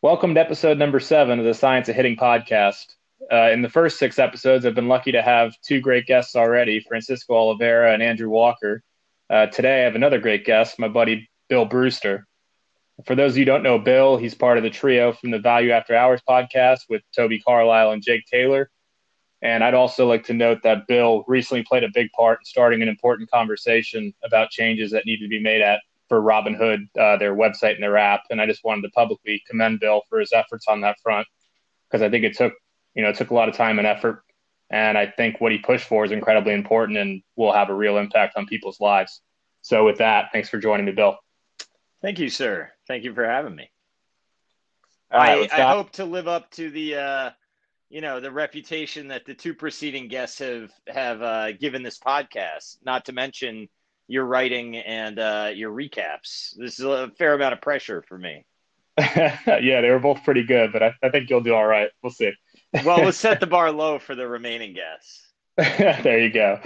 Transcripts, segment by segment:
Welcome to episode number seven of the Science of Hitting podcast. Uh, in the first six episodes, I've been lucky to have two great guests already Francisco Oliveira and Andrew Walker. Uh, today, I have another great guest, my buddy Bill Brewster. For those of you who don't know Bill, he's part of the trio from the Value After Hours podcast with Toby Carlisle and Jake Taylor. And I'd also like to note that Bill recently played a big part in starting an important conversation about changes that need to be made at for Robinhood, uh, their website and their app. And I just wanted to publicly commend Bill for his efforts on that front because I think it took, you know, it took a lot of time and effort. And I think what he pushed for is incredibly important and will have a real impact on people's lives. So with that, thanks for joining me, Bill. Thank you, sir. Thank you for having me. Right, I, I hope to live up to the, uh, you know, the reputation that the two preceding guests have have uh, given this podcast. Not to mention your writing and uh, your recaps. This is a fair amount of pressure for me. yeah, they were both pretty good, but I, I think you'll do all right. We'll see. well, we'll set the bar low for the remaining guests. there you go.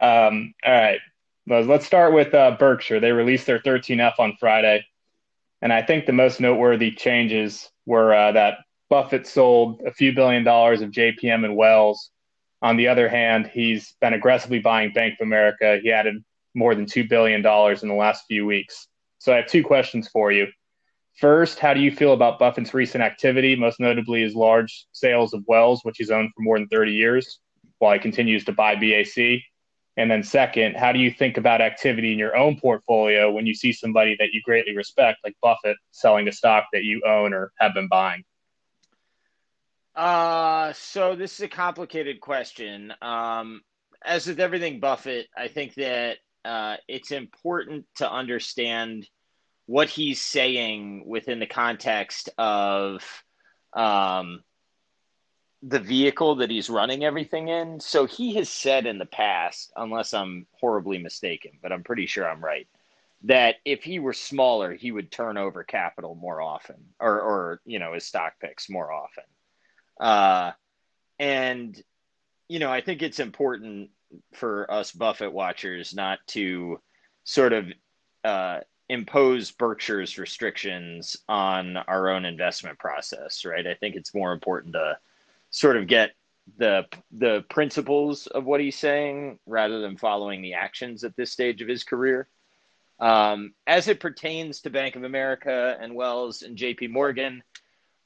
Um, all right. Let's start with uh, Berkshire. They released their 13F on Friday. And I think the most noteworthy changes were uh, that Buffett sold a few billion dollars of JPM and Wells. On the other hand, he's been aggressively buying Bank of America. He added more than $2 billion in the last few weeks. So I have two questions for you. First, how do you feel about Buffett's recent activity, most notably his large sales of Wells, which he's owned for more than 30 years, while he continues to buy BAC? And then, second, how do you think about activity in your own portfolio when you see somebody that you greatly respect, like Buffett, selling a stock that you own or have been buying? Uh, so this is a complicated question. Um, as with everything Buffett, I think that uh, it's important to understand what he's saying within the context of um, the vehicle that he's running everything in. So he has said in the past, unless I'm horribly mistaken, but I'm pretty sure I'm right, that if he were smaller, he would turn over capital more often, or, or you know, his stock picks more often. Uh, and you know, I think it's important for us Buffett watchers not to sort of uh, impose Berkshire's restrictions on our own investment process, right? I think it's more important to sort of get the the principles of what he's saying rather than following the actions at this stage of his career. Um, as it pertains to Bank of America and Wells and J.P. Morgan,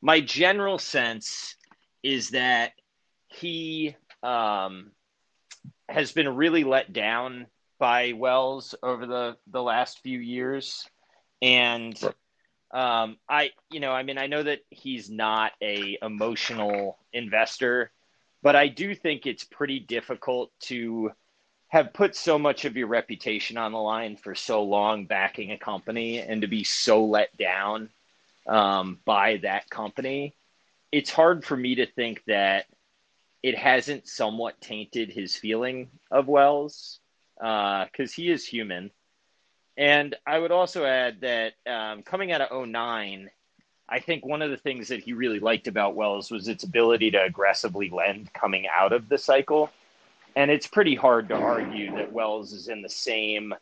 my general sense is that he um, has been really let down by Wells over the the last few years, and um, I you know I mean I know that he's not a emotional investor, but I do think it's pretty difficult to have put so much of your reputation on the line for so long backing a company and to be so let down um, by that company. It's hard for me to think that it hasn't somewhat tainted his feeling of Wells because uh, he is human. And I would also add that um, coming out of 09, I think one of the things that he really liked about Wells was its ability to aggressively lend coming out of the cycle. And it's pretty hard to argue that Wells is in the same,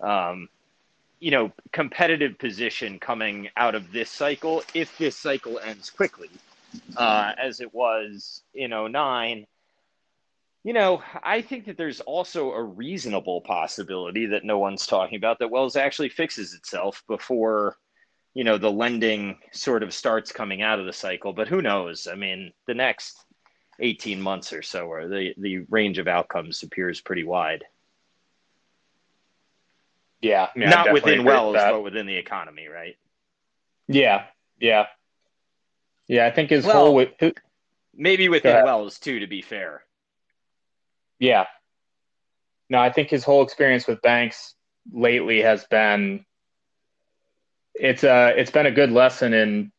um, you know, competitive position coming out of this cycle if this cycle ends quickly uh, as it was in 09 you know, I think that there's also a reasonable possibility that no one's talking about that Wells actually fixes itself before, you know, the lending sort of starts coming out of the cycle. But who knows? I mean, the next 18 months or so, or the, the range of outcomes appears pretty wide. Yeah. I mean, Not within Wells, but within the economy, right? Yeah. Yeah. Yeah, I think his well, whole maybe within Wells too. To be fair. Yeah. No, I think his whole experience with banks lately has been it's a it's been a good lesson in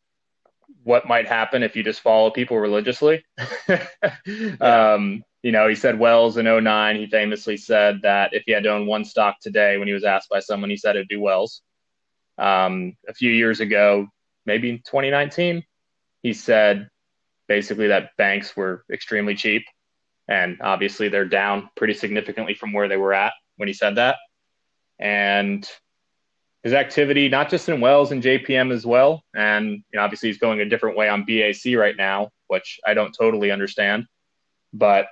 what might happen if you just follow people religiously. yeah. um, you know, he said Wells in 09, he famously said that if he had to own one stock today when he was asked by someone, he said it'd do Wells. Um, a few years ago, maybe 2019, he said basically that banks were extremely cheap. And obviously, they're down pretty significantly from where they were at when he said that. And his activity, not just in Wells and JPM as well. And you know, obviously, he's going a different way on BAC right now, which I don't totally understand. But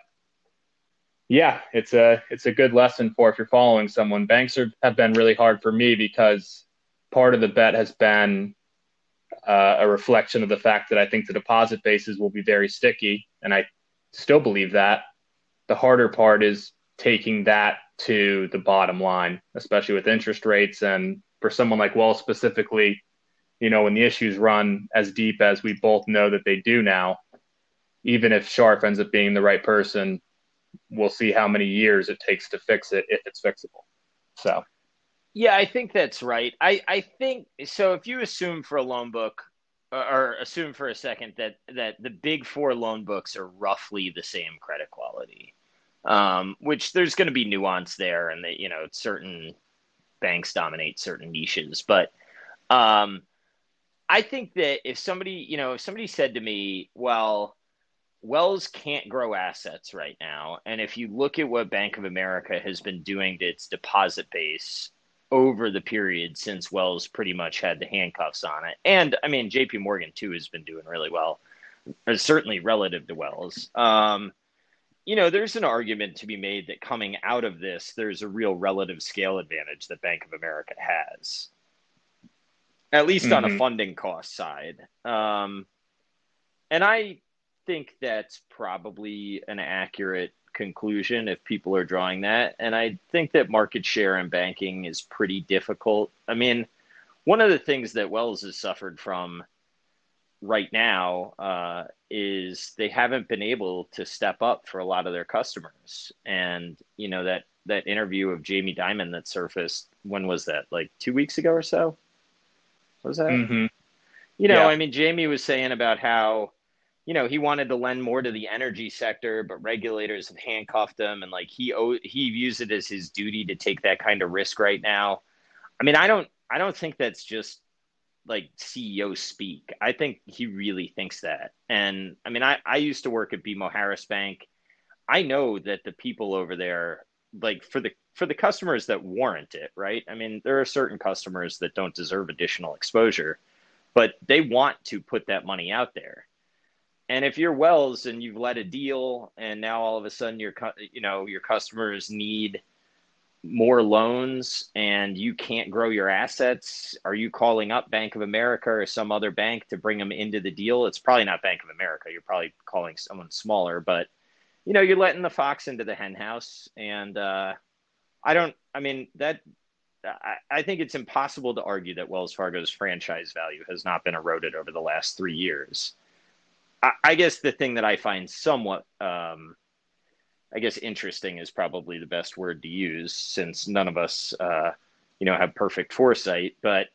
yeah, it's a it's a good lesson for if you're following someone. Banks are, have been really hard for me because part of the bet has been uh, a reflection of the fact that I think the deposit bases will be very sticky, and I still believe that. The harder part is taking that to the bottom line, especially with interest rates and for someone like Wells specifically, you know, when the issues run as deep as we both know that they do now, even if Scharf ends up being the right person, we'll see how many years it takes to fix it if it's fixable. So, yeah, I think that's right. I, I think so. If you assume for a loan book, or assume for a second that that the big four loan books are roughly the same credit quality, um, which there's going to be nuance there, and that you know certain banks dominate certain niches. But um, I think that if somebody, you know, if somebody said to me, well, Wells can't grow assets right now. And if you look at what Bank of America has been doing to its deposit base over the period since Wells pretty much had the handcuffs on it. And I mean, JP Morgan too has been doing really well, certainly relative to Wells. Um, you know, there's an argument to be made that coming out of this, there's a real relative scale advantage that Bank of America has, at least mm-hmm. on a mm-hmm. funding cost side. Um, and I think that's probably an accurate conclusion if people are drawing that. And I think that market share in banking is pretty difficult. I mean, one of the things that Wells has suffered from right now uh, is they haven't been able to step up for a lot of their customers. And you know that that interview of Jamie Dimon that surfaced when was that? Like two weeks ago or so? What was that? Mm-hmm. You know, yeah. I mean, Jamie was saying about how you know he wanted to lend more to the energy sector, but regulators have handcuffed him, and like he he views it as his duty to take that kind of risk right now. I mean, I don't I don't think that's just like CEO speak. I think he really thinks that. And I mean, I, I used to work at BMO Harris Bank. I know that the people over there, like for the for the customers that warrant it, right? I mean, there are certain customers that don't deserve additional exposure, but they want to put that money out there. And if you're Wells and you've led a deal, and now all of a sudden your you know your customers need more loans and you can't grow your assets, are you calling up Bank of America or some other bank to bring them into the deal? It's probably not Bank of America. You're probably calling someone smaller, but you know, you're letting the fox into the henhouse. And uh, I don't, I mean, that, I, I think it's impossible to argue that Wells Fargo's franchise value has not been eroded over the last three years. I, I guess the thing that I find somewhat, um, I guess interesting is probably the best word to use since none of us, uh, you know, have perfect foresight. But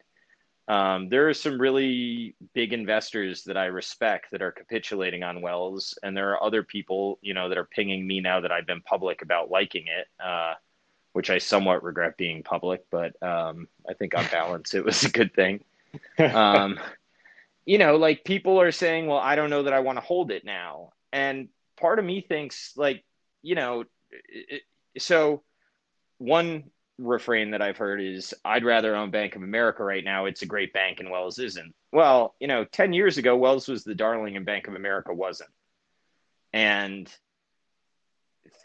um, there are some really big investors that I respect that are capitulating on Wells, and there are other people, you know, that are pinging me now that I've been public about liking it, uh, which I somewhat regret being public, but um, I think on balance it was a good thing. Um, you know, like people are saying, well, I don't know that I want to hold it now, and part of me thinks like you know, so one refrain that I've heard is I'd rather own Bank of America right now. It's a great bank and Wells isn't. Well, you know, 10 years ago, Wells was the darling and Bank of America wasn't. And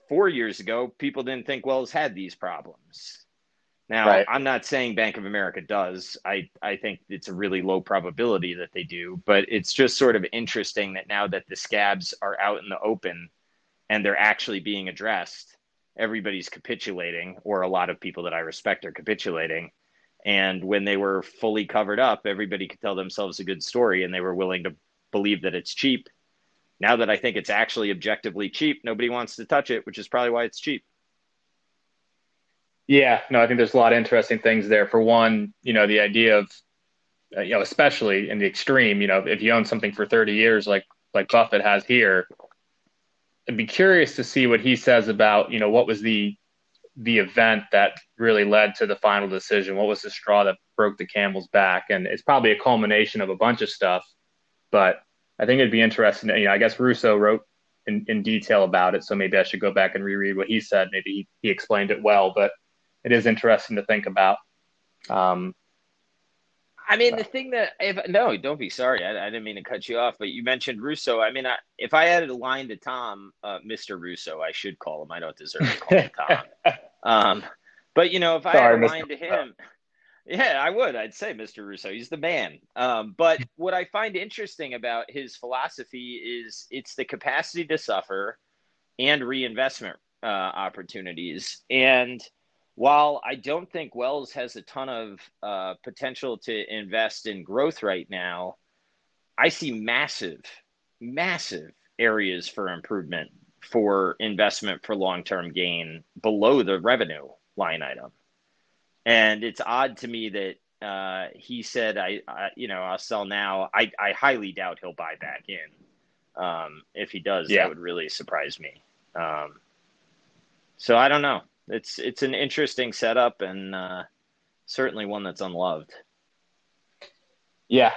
four years ago, people didn't think Wells had these problems. Now, right. I'm not saying Bank of America does. I, I think it's a really low probability that they do, but it's just sort of interesting that now that the scabs are out in the open, and they're actually being addressed, everybody's capitulating, or a lot of people that I respect are capitulating. And when they were fully covered up, everybody could tell themselves a good story and they were willing to believe that it's cheap. Now that I think it's actually objectively cheap, nobody wants to touch it, which is probably why it's cheap. Yeah, no, I think there's a lot of interesting things there. For one, you know, the idea of, uh, you know, especially in the extreme, you know, if you own something for 30 years, like like Buffett has here, I'd be curious to see what he says about you know what was the the event that really led to the final decision. What was the straw that broke the camel's back? And it's probably a culmination of a bunch of stuff. But I think it'd be interesting. You know, I guess Russo wrote in, in detail about it, so maybe I should go back and reread what he said. Maybe he, he explained it well, but it is interesting to think about. Um, I mean, the thing that if no, don't be sorry. I, I, didn't mean to cut you off, but you mentioned Russo. I mean, I, if I added a line to Tom, uh, Mr. Russo, I should call him. I don't deserve to call him Tom. Um, but you know, if I sorry, had a line to him, yeah, I would. I'd say Mr. Russo. He's the man. Um, but what I find interesting about his philosophy is it's the capacity to suffer and reinvestment uh, opportunities. And while I don't think Wells has a ton of uh, potential to invest in growth right now, I see massive, massive areas for improvement for investment for long term gain below the revenue line item. And it's odd to me that uh, he said, I, I, you know, I'll sell now. I, I highly doubt he'll buy back in. Um, if he does, yeah. that would really surprise me. Um, so I don't know. It's it's an interesting setup and uh, certainly one that's unloved. Yeah,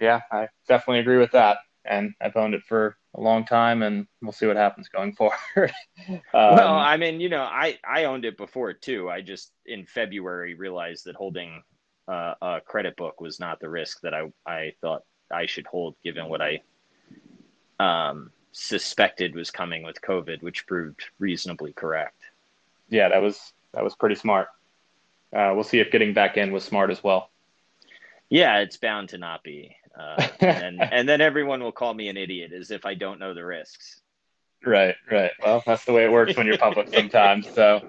yeah, I definitely agree with that. And I've owned it for a long time, and we'll see what happens going forward. um, well, I mean, you know, I I owned it before too. I just in February realized that holding uh, a credit book was not the risk that I I thought I should hold, given what I um, suspected was coming with COVID, which proved reasonably correct. Yeah, that was that was pretty smart. Uh, we'll see if getting back in was smart as well. Yeah, it's bound to not be. Uh, and, and then everyone will call me an idiot as if I don't know the risks. Right, right. Well, that's the way it works when you're public sometimes. So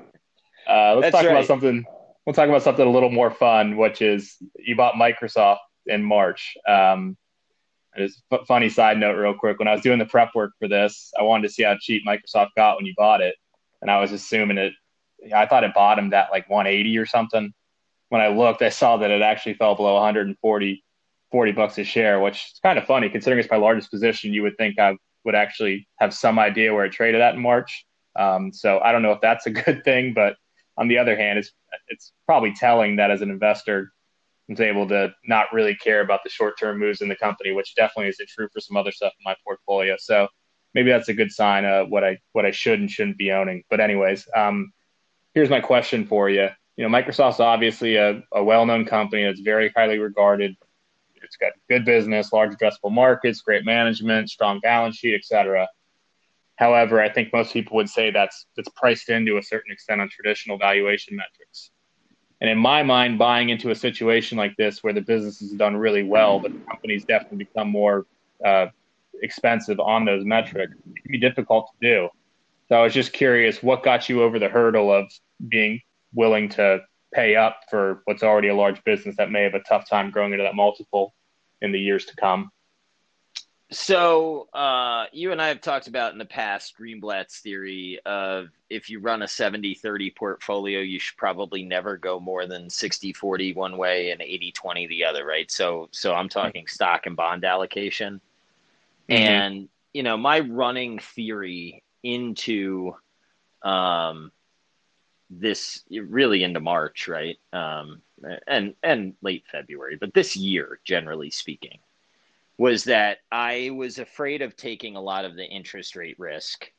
uh, let's that's talk right. about something. We'll talk about something a little more fun, which is you bought Microsoft in March. Um, it's a funny side note, real quick. When I was doing the prep work for this, I wanted to see how cheap Microsoft got when you bought it, and I was assuming it. I thought it bottomed at like 180 or something. When I looked, I saw that it actually fell below 140 40 bucks a share, which is kind of funny considering it's my largest position. You would think I would actually have some idea where it traded at in March. Um, so I don't know if that's a good thing, but on the other hand, it's it's probably telling that as an investor, I'm able to not really care about the short term moves in the company, which definitely isn't true for some other stuff in my portfolio. So maybe that's a good sign of what I what I should and shouldn't be owning. But anyways, um, here's my question for you. You know, Microsoft's obviously a, a well known company that's very highly regarded it's got good business, large addressable markets, great management, strong balance sheet, etc. However, I think most people would say that's that's priced into a certain extent on traditional valuation metrics. And in my mind, buying into a situation like this where the business has done really well, but the company's definitely become more uh, expensive on those metrics, it can be difficult to do. So I was just curious, what got you over the hurdle of being willing to pay up for what's already a large business that may have a tough time growing into that multiple in the years to come. So uh, you and I have talked about in the past Greenblatt's theory of if you run a 70-30 portfolio, you should probably never go more than 60-40 one way and 80-20 the other, right? So so I'm talking stock and bond allocation. Mm-hmm. And you know, my running theory into um, this really into March, right? Um, and and late February, but this year, generally speaking, was that I was afraid of taking a lot of the interest rate risk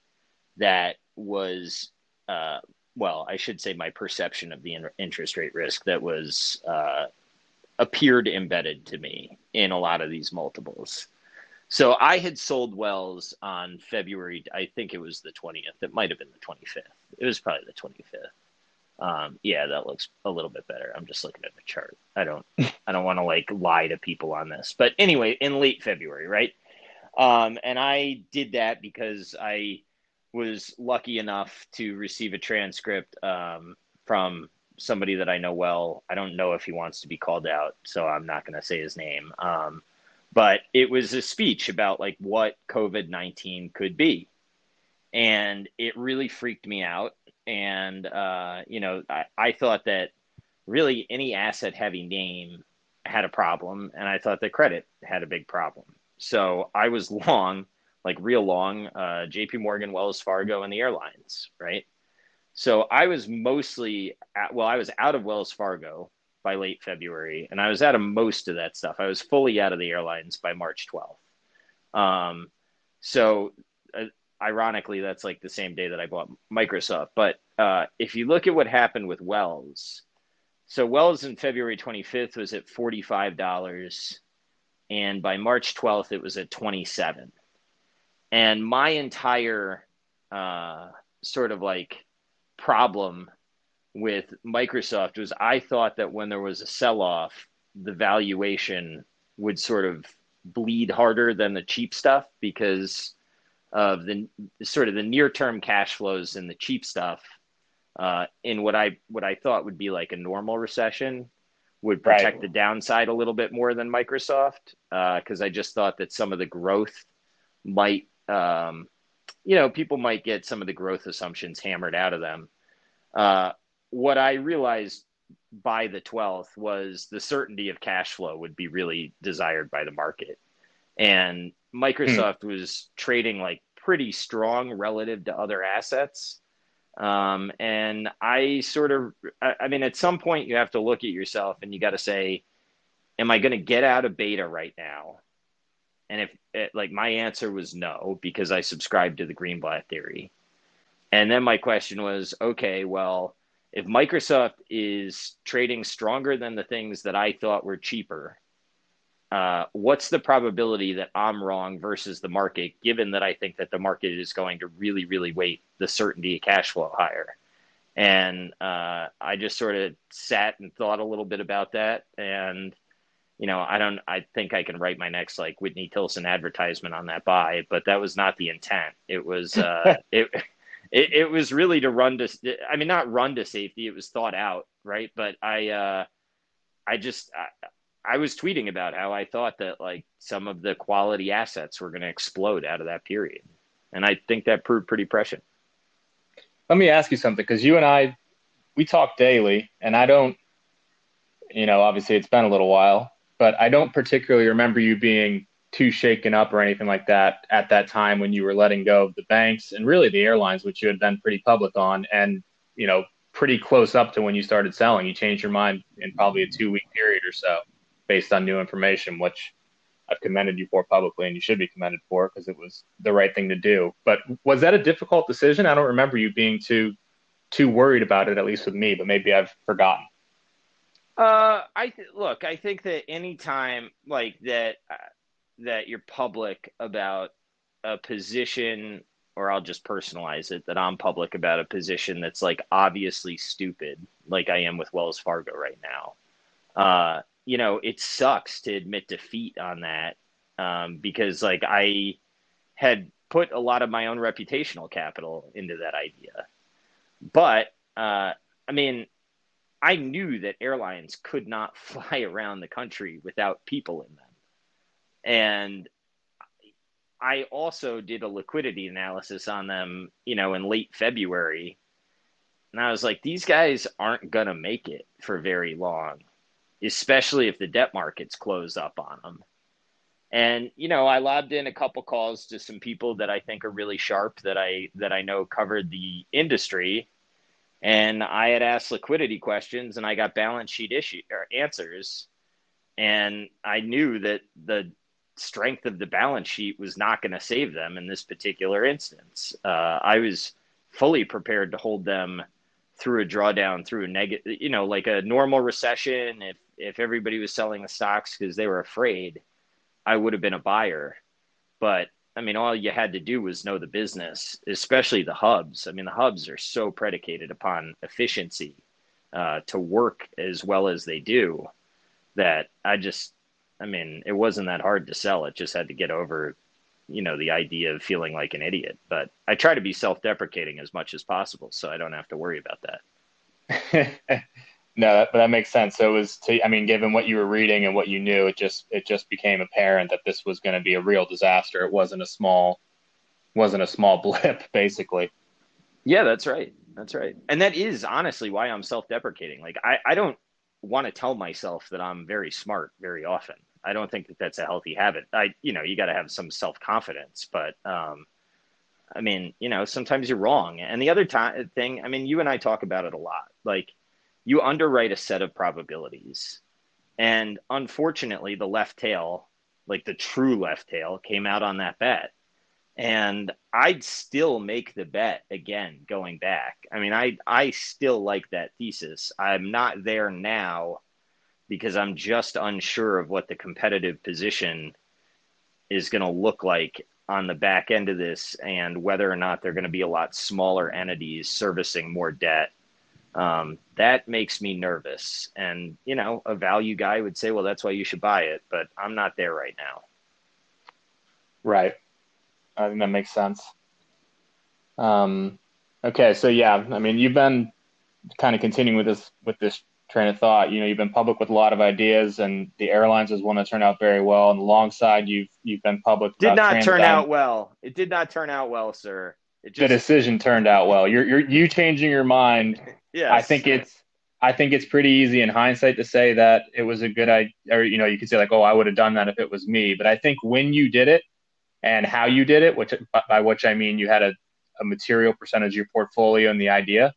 that was, uh, well, I should say my perception of the in- interest rate risk that was uh, appeared embedded to me in a lot of these multiples. So I had sold Wells on February, I think it was the 20th. It might have been the 25th. It was probably the 25th. Um, yeah, that looks a little bit better. I'm just looking at the chart. I don't, I don't want to like lie to people on this, but anyway, in late February, right? Um, and I did that because I was lucky enough to receive a transcript um, from somebody that I know well. I don't know if he wants to be called out, so I'm not going to say his name. Um, but it was a speech about like what COVID 19 could be. And it really freaked me out. And uh, you know I, I thought that really any asset heavy name had a problem and i thought that credit had a big problem. So i was long like real long uh, jp morgan wells fargo and the airlines right? So i was mostly at, well i was out of wells fargo by late february and i was out of most of that stuff i was fully out of the airlines by march 12th um, so uh, ironically, that's like the same day that I bought Microsoft. But uh, if you look at what happened with Wells, so Wells in February 25th was at $45 and by March 12th it was at 27. And my entire uh, sort of like problem with Microsoft was I thought that when there was a sell-off, the valuation would sort of bleed harder than the cheap stuff because of the sort of the near-term cash flows and the cheap stuff uh, in what I what I thought would be like a normal recession would protect right. the downside a little bit more than Microsoft because uh, I just thought that some of the growth might um, you know people might get some of the growth assumptions hammered out of them. Uh, what I realized by the 12th was the certainty of cash flow would be really desired by the market. And Microsoft hmm. was trading like pretty strong relative to other assets. Um, and I sort of, I, I mean, at some point you have to look at yourself and you got to say, am I going to get out of beta right now? And if it, like my answer was no, because I subscribed to the Greenblatt theory. And then my question was, okay, well, if Microsoft is trading stronger than the things that I thought were cheaper, uh, what's the probability that I'm wrong versus the market, given that I think that the market is going to really, really weight the certainty of cash flow higher? And uh, I just sort of sat and thought a little bit about that. And, you know, I don't, I think I can write my next like Whitney Tilson advertisement on that buy, but that was not the intent. It was, uh, it, it, it was really to run to, I mean, not run to safety. It was thought out. Right. But I, uh, I just, I, I was tweeting about how I thought that like some of the quality assets were going to explode out of that period. And I think that proved pretty prescient. Let me ask you something because you and I, we talk daily, and I don't, you know, obviously it's been a little while, but I don't particularly remember you being too shaken up or anything like that at that time when you were letting go of the banks and really the airlines, which you had been pretty public on, and, you know, pretty close up to when you started selling. You changed your mind in probably a two week period or so based on new information, which I've commended you for publicly, and you should be commended for because it was the right thing to do. But was that a difficult decision? I don't remember you being too too worried about it, at least with me. But maybe I've forgotten. Uh, I th- look. I think that anytime like that uh, that you're public about a position, or I'll just personalize it that I'm public about a position that's like obviously stupid, like I am with Wells Fargo right now. Uh, you know, it sucks to admit defeat on that um, because like I had put a lot of my own reputational capital into that idea. But uh, I mean, I knew that airlines could not fly around the country without people in them. And I also did a liquidity analysis on them, you know, in late February. And I was like, these guys aren't going to make it for very long especially if the debt markets close up on them. And you know, I lobbed in a couple calls to some people that I think are really sharp that I that I know covered the industry, and I had asked liquidity questions and I got balance sheet issue or answers, and I knew that the strength of the balance sheet was not going to save them in this particular instance. Uh, I was fully prepared to hold them through a drawdown, through a negative, you know, like a normal recession. If if everybody was selling the stocks because they were afraid, I would have been a buyer. But I mean, all you had to do was know the business, especially the hubs. I mean, the hubs are so predicated upon efficiency uh, to work as well as they do that I just, I mean, it wasn't that hard to sell. It just had to get over, you know, the idea of feeling like an idiot. But I try to be self deprecating as much as possible so I don't have to worry about that. No, that, that makes sense. So it was, to, I mean, given what you were reading and what you knew, it just it just became apparent that this was going to be a real disaster. It wasn't a small, wasn't a small blip, basically. Yeah, that's right. That's right. And that is honestly why I'm self-deprecating. Like I, I don't want to tell myself that I'm very smart very often. I don't think that that's a healthy habit. I, you know, you got to have some self-confidence, but um, I mean, you know, sometimes you're wrong. And the other time thing, I mean, you and I talk about it a lot. Like you underwrite a set of probabilities. And unfortunately, the left tail, like the true left tail, came out on that bet. And I'd still make the bet again going back. I mean, I I still like that thesis. I'm not there now because I'm just unsure of what the competitive position is going to look like on the back end of this and whether or not they're going to be a lot smaller entities servicing more debt. Um, that makes me nervous. And, you know, a value guy would say, well, that's why you should buy it. But I'm not there right now. Right. I think that makes sense. Um, okay. So, yeah, I mean, you've been kind of continuing with this, with this train of thought. You know, you've been public with a lot of ideas, and the airlines is one that turned out very well. And alongside, you've you've been public. Did not turn out well. It did not turn out well, sir. Just... The decision turned out well. You're you're you changing your mind. Yeah, I think it's I think it's pretty easy in hindsight to say that it was a good idea, or you know, you could say like, oh, I would have done that if it was me. But I think when you did it and how you did it, which by which I mean you had a, a material percentage of your portfolio and the idea.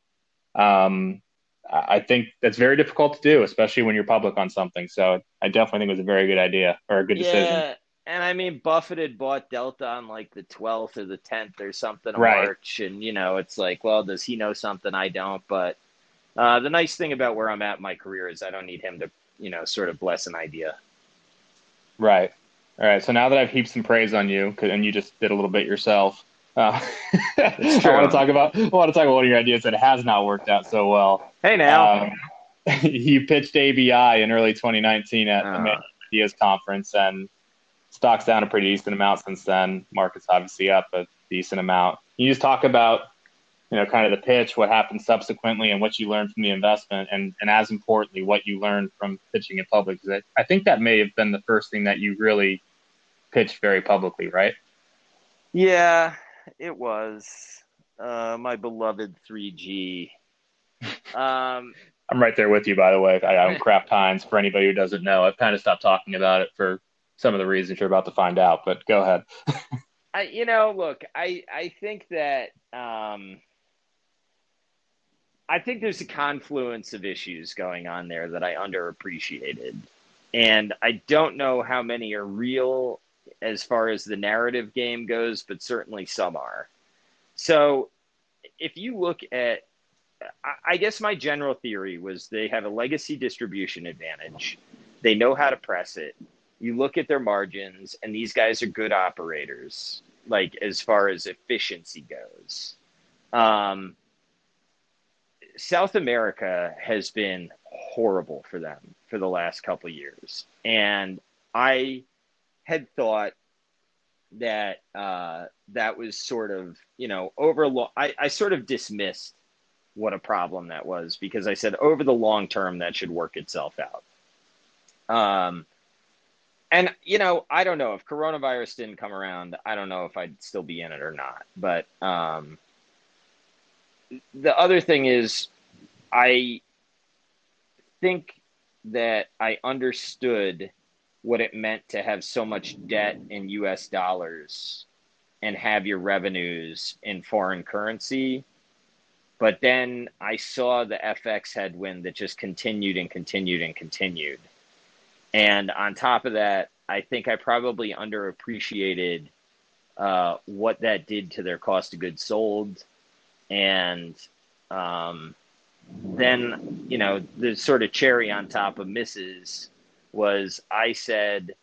Um, I think that's very difficult to do, especially when you're public on something. So I definitely think it was a very good idea or a good yeah, decision. And I mean, Buffett had bought Delta on like the 12th or the 10th or something of right. March. And, you know, it's like, well, does he know something I don't? But uh, the nice thing about where I'm at in my career is I don't need him to, you know, sort of bless an idea. Right. All right. So now that I've heaped some praise on you, and you just did a little bit yourself, uh, I want to talk about I want to talk about one of your ideas that has not worked out so well. Hey now, um, you pitched ABI in early 2019 at uh. the Ideas Conference, and stock's down a pretty decent amount since then. Market's obviously up a decent amount. Can you just talk about you know kind of the pitch, what happened subsequently, and what you learned from the investment, and and as importantly, what you learned from pitching in public? Because I, I think that may have been the first thing that you really pitched very publicly, right? Yeah, it was uh, my beloved 3G. Um, I'm right there with you, by the way. I own Kraft Heinz. For anybody who doesn't know, I've kind of stopped talking about it for some of the reasons you're about to find out. But go ahead. I, you know, look, I I think that um, I think there's a confluence of issues going on there that I underappreciated, and I don't know how many are real as far as the narrative game goes, but certainly some are. So if you look at, I guess my general theory was they have a legacy distribution advantage. They know how to press it. You look at their margins, and these guys are good operators, like as far as efficiency goes. Um, South America has been horrible for them for the last couple years. And I had thought that uh, that was sort of you know over long. I, I sort of dismissed what a problem that was because I said over the long term that should work itself out. Um, and you know I don't know if coronavirus didn't come around. I don't know if I'd still be in it or not. But um, the other thing is, I think that I understood what it meant to have so much debt in US dollars and have your revenues in foreign currency. But then I saw the FX headwind that just continued and continued and continued. And on top of that, I think I probably underappreciated uh, what that did to their cost of goods sold. And um, then, you know, the sort of cherry on top of misses was I said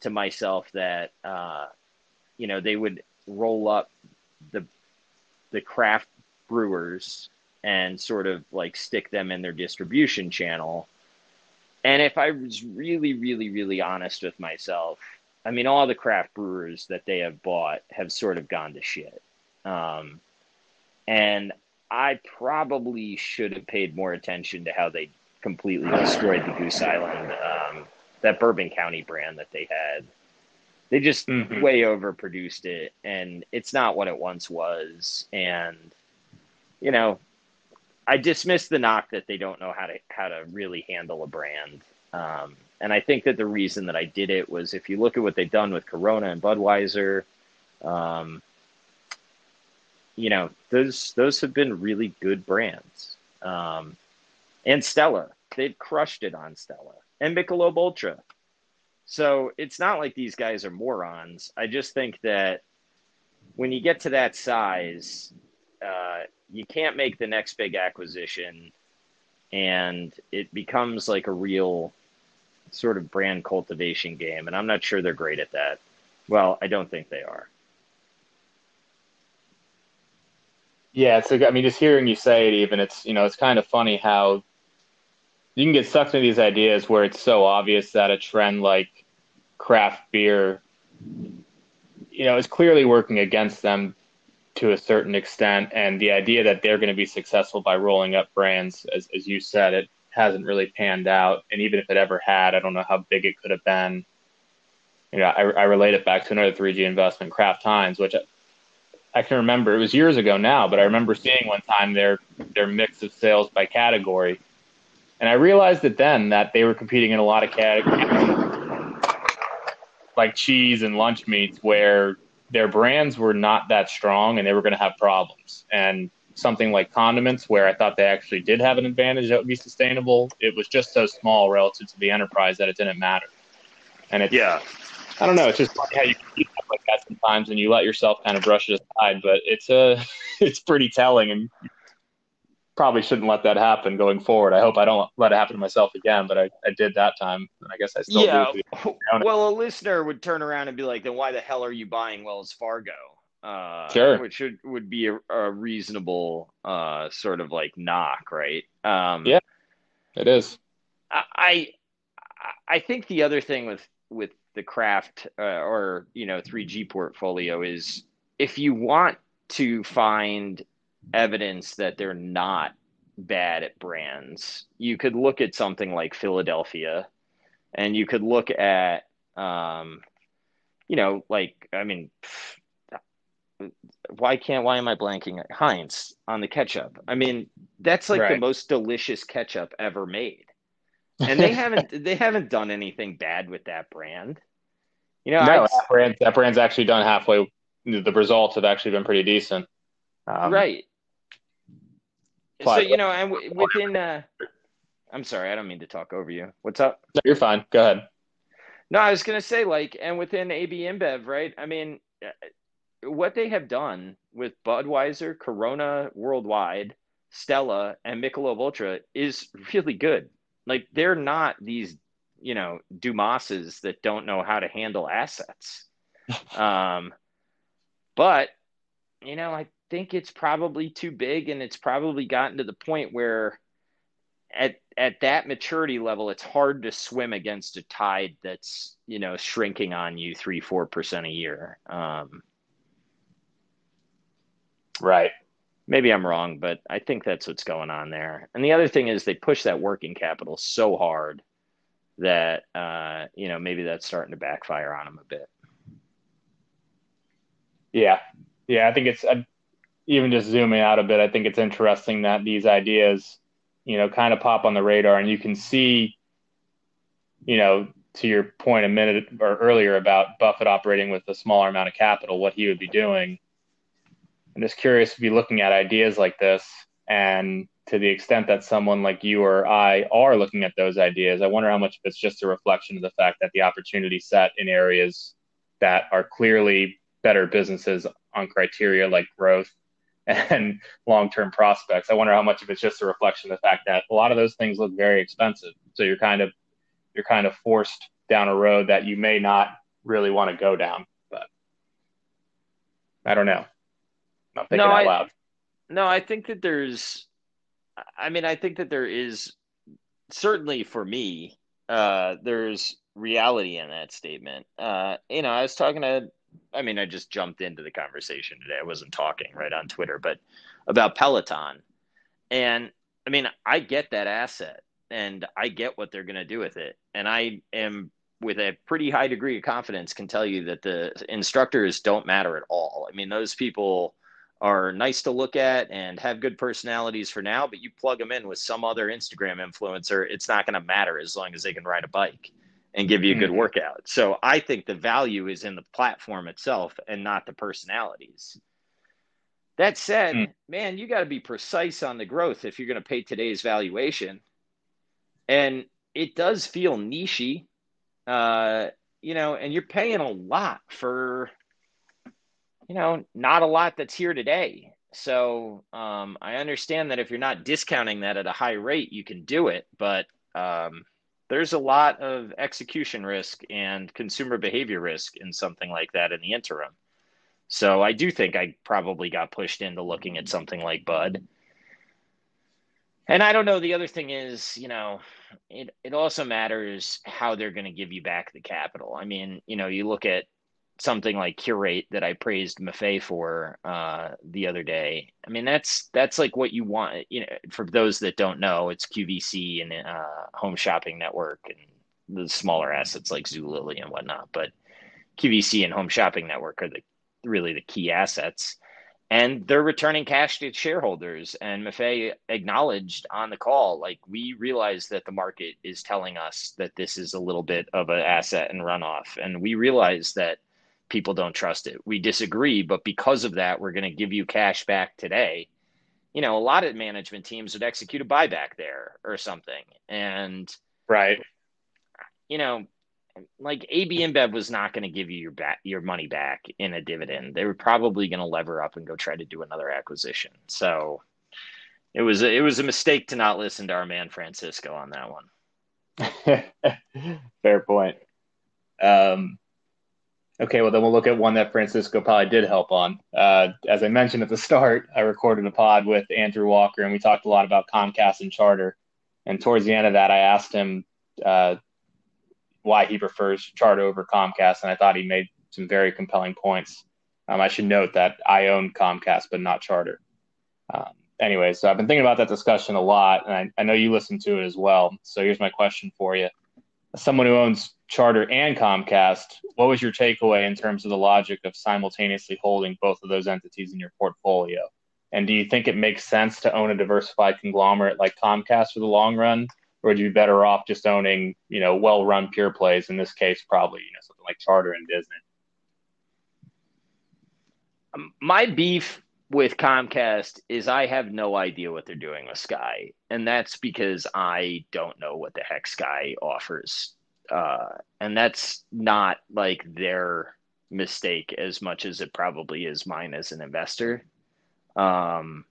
to myself that uh, you know they would roll up the the craft brewers and sort of like stick them in their distribution channel. And if I was really, really, really honest with myself, I mean, all the craft brewers that they have bought have sort of gone to shit. Um, and I probably should have paid more attention to how they completely destroyed the Goose Island, um, that Bourbon County brand that they had. They just mm-hmm. way overproduced it, and it's not what it once was. And you know, I dismiss the knock that they don't know how to how to really handle a brand. Um, and I think that the reason that I did it was if you look at what they've done with Corona and Budweiser, um, you know, those those have been really good brands. Um, and Stella. They've crushed it on Stella and Michelob Ultra. So it's not like these guys are morons. I just think that when you get to that size, uh, you can't make the next big acquisition, and it becomes like a real sort of brand cultivation game. And I'm not sure they're great at that. Well, I don't think they are. Yeah, it's. I mean, just hearing you say it, even it's you know, it's kind of funny how you can get sucked into these ideas where it's so obvious that a trend like craft beer, you know, is clearly working against them to a certain extent, and the idea that they're going to be successful by rolling up brands, as as you said, it hasn't really panned out. And even if it ever had, I don't know how big it could have been. You know, I, I relate it back to another 3G investment, Kraft Heinz, which I can remember. It was years ago now, but I remember seeing one time their their mix of sales by category, and I realized it then that they were competing in a lot of categories like cheese and lunch meats, where their brands were not that strong and they were going to have problems. And something like condiments, where I thought they actually did have an advantage that would be sustainable, it was just so small relative to the enterprise that it didn't matter. And it, yeah, I don't know. It's just funny how you like that sometimes, and you let yourself kind of brush it aside. But it's a, uh, it's pretty telling, and probably shouldn't let that happen going forward. I hope I don't let it happen to myself again, but I, I did that time, and I guess I still yeah. do. Well, a listener would turn around and be like, "Then why the hell are you buying Wells Fargo?" Uh, sure. Which would, would be a, a reasonable uh, sort of like knock, right? Um, yeah, it is. I I think the other thing with with the craft uh, or you know 3G portfolio is if you want to find evidence that they're not bad at brands, you could look at something like Philadelphia, and you could look at um, you know like I mean. Why can't? Why am I blanking? Heinz on the ketchup. I mean, that's like right. the most delicious ketchup ever made and they haven't they haven't done anything bad with that brand. You know, no, that, brand, that brand's actually done halfway. The results have actually been pretty decent. Um, right. So you know, and within, uh, I'm sorry, I don't mean to talk over you. What's up? No, you're fine. Go ahead. No, I was gonna say like, and within AB InBev, right? I mean, uh, what they have done with Budweiser, Corona worldwide, Stella, and Michelob Ultra is really good. Like they're not these, you know, Dumases that don't know how to handle assets. um, but you know, I think it's probably too big, and it's probably gotten to the point where at at that maturity level, it's hard to swim against a tide that's you know shrinking on you three four percent a year. Um, right maybe I'm wrong, but I think that's what's going on there. And the other thing is they push that working capital so hard that uh, you know maybe that's starting to backfire on them a bit. Yeah, yeah, I think it's even just zooming out a bit. I think it's interesting that these ideas, you know, kind of pop on the radar, and you can see, you know, to your point a minute or earlier about Buffett operating with a smaller amount of capital, what he would be doing I'm just curious to be looking at ideas like this and to the extent that someone like you or I are looking at those ideas, I wonder how much of it's just a reflection of the fact that the opportunity set in areas that are clearly better businesses on criteria like growth and long-term prospects. I wonder how much of it's just a reflection of the fact that a lot of those things look very expensive. So you're kind of you're kind of forced down a road that you may not really want to go down. But I don't know. I'm thinking no, out loud. No, I think that there's, I mean, I think that there is certainly for me, uh, there's reality in that statement. Uh, you know, I was talking to, I mean, I just jumped into the conversation today. I wasn't talking right on Twitter, but about Peloton. And I mean, I get that asset and I get what they're going to do with it. And I am with a pretty high degree of confidence can tell you that the instructors don't matter at all. I mean, those people are nice to look at and have good personalities for now, but you plug them in with some other Instagram influencer, it's not going to matter as long as they can ride a bike and give you a good mm-hmm. workout. So I think the value is in the platform itself and not the personalities. That said, mm. man, you got to be precise on the growth if you're going to pay today's valuation. And it does feel nichey, uh, you know, and you're paying a lot for you know, not a lot that's here today. So um, I understand that if you're not discounting that at a high rate, you can do it, but um, there's a lot of execution risk and consumer behavior risk in something like that in the interim. So I do think I probably got pushed into looking at something like Bud. And I don't know. The other thing is, you know, it, it also matters how they're going to give you back the capital. I mean, you know, you look at something like Qurate that I praised Maffei for uh, the other day. I mean, that's that's like what you want. You know, for those that don't know, it's QVC and uh, Home Shopping Network and the smaller assets like Zulily and whatnot. But QVC and Home Shopping Network are the really the key assets. And they're returning cash to shareholders. And Maffei acknowledged on the call, like we realize that the market is telling us that this is a little bit of an asset and runoff. And we realize that people don't trust it. We disagree, but because of that, we're going to give you cash back today. You know, a lot of management teams would execute a buyback there or something. And right. You know, like AB InBev was not going to give you your back your money back in a dividend. They were probably going to lever up and go try to do another acquisition. So it was a, it was a mistake to not listen to our man Francisco on that one. Fair point. Um, Okay, well then we'll look at one that Francisco probably did help on. Uh, as I mentioned at the start, I recorded a pod with Andrew Walker, and we talked a lot about Comcast and Charter. And towards the end of that, I asked him uh, why he prefers Charter over Comcast, and I thought he made some very compelling points. Um, I should note that I own Comcast, but not Charter. Um, anyway, so I've been thinking about that discussion a lot, and I, I know you listened to it as well. So here's my question for you: someone who owns Charter and Comcast, what was your takeaway in terms of the logic of simultaneously holding both of those entities in your portfolio? And do you think it makes sense to own a diversified conglomerate like Comcast for the long run, or would you be better off just owning, you know, well-run pure plays? In this case, probably you know something like Charter and Disney. Um, my beef with Comcast is I have no idea what they're doing with Sky, and that's because I don't know what the heck Sky offers uh, and that's not like their mistake as much as it probably is mine as an investor. Um,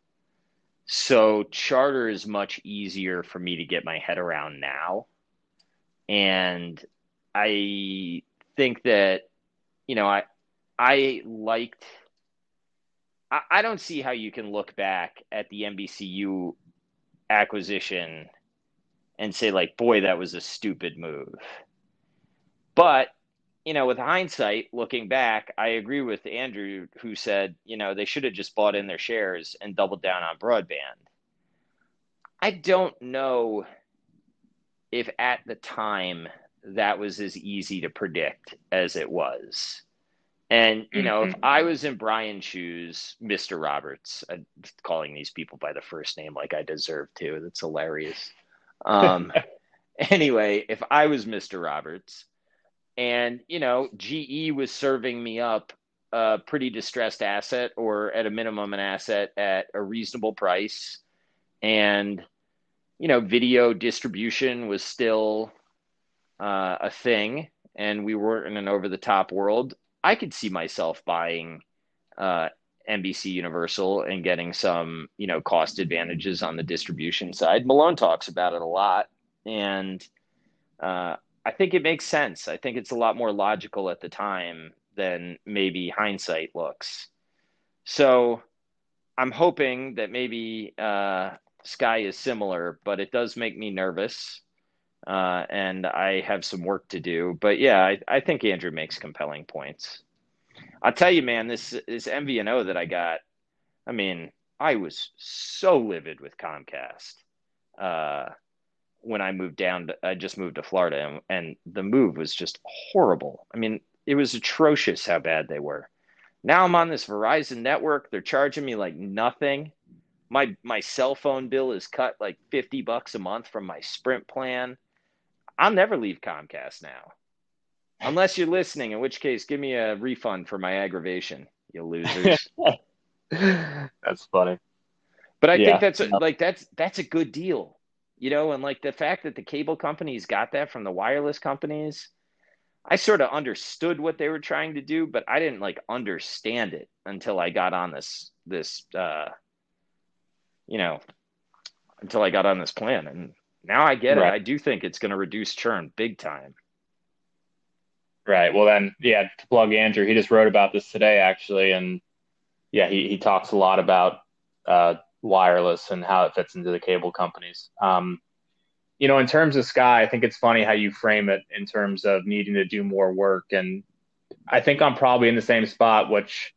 so charter is much easier for me to get my head around now. And I think that, you know, I, I liked, I, don't see how you can look back at the NBCU acquisition and say like, boy, that was a stupid move. But you know, with hindsight, looking back, I agree with Andrew, who said, you know, they should have just bought in their shares and doubled down on broadband. I don't know if at the time that was as easy to predict as it was. And, you know, mm-hmm. if I was in Brian's shoes, Mr. Roberts, I'm calling these people by the first name like I deserve to, that's hilarious. Um, anyway, if I was Mr. Roberts, and, you know, GE was serving me up a pretty distressed asset or at a minimum an asset at a reasonable price. And, you know, video distribution was still uh, a thing and we weren't in an over the top world. I could see myself buying uh, NBC Universal and getting some, you know, cost advantages on the distribution side. Malone talks about it a lot. And, uh, I think it makes sense. I think it's a lot more logical at the time than maybe hindsight looks. So I'm hoping that maybe uh, Sky is similar, but it does make me nervous. Uh, and I have some work to do. But yeah, I, I think Andrew makes compelling points. I'll tell you, man, this this MVNO that I got. I mean, I was so livid with Comcast. Uh, when I moved down, to, I just moved to Florida, and, and the move was just horrible. I mean, it was atrocious how bad they were. Now I'm on this Verizon network. They're charging me like nothing. My my cell phone bill is cut like 50 bucks a month from my Sprint plan. I'll never leave Comcast now. Unless you're listening, in which case give me a refund for my aggravation, you losers. that's funny. But I yeah. think that's a, like that's that's a good deal you know, and like the fact that the cable companies got that from the wireless companies, I sort of understood what they were trying to do, but I didn't like understand it until I got on this this uh you know until I got on this plan and now I get right. it. I do think it's going to reduce churn big time. Right. Well, then, yeah, to plug Andrew, he just wrote about this today, actually. And yeah, he, he talks a lot about uh, wireless and how it fits into the cable companies. Um, you know, in terms of Sky, I think it's funny how you frame it in terms of needing to do more work. And I think I'm probably in the same spot, which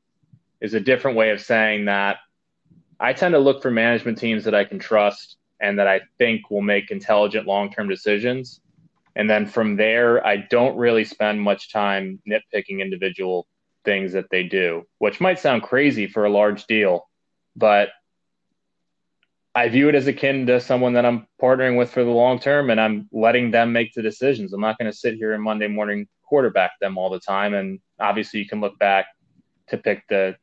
is a different way of saying that I tend to look for management teams that I can trust and that I think will make intelligent long term decisions. And then from there, I don't really spend much time nitpicking individual things that they do, which might sound crazy for a large deal, but I view it as akin to someone that I'm partnering with for the long term, and I'm letting them make the decisions. I'm not going to sit here and Monday morning quarterback them all the time. And obviously, you can look back to pick the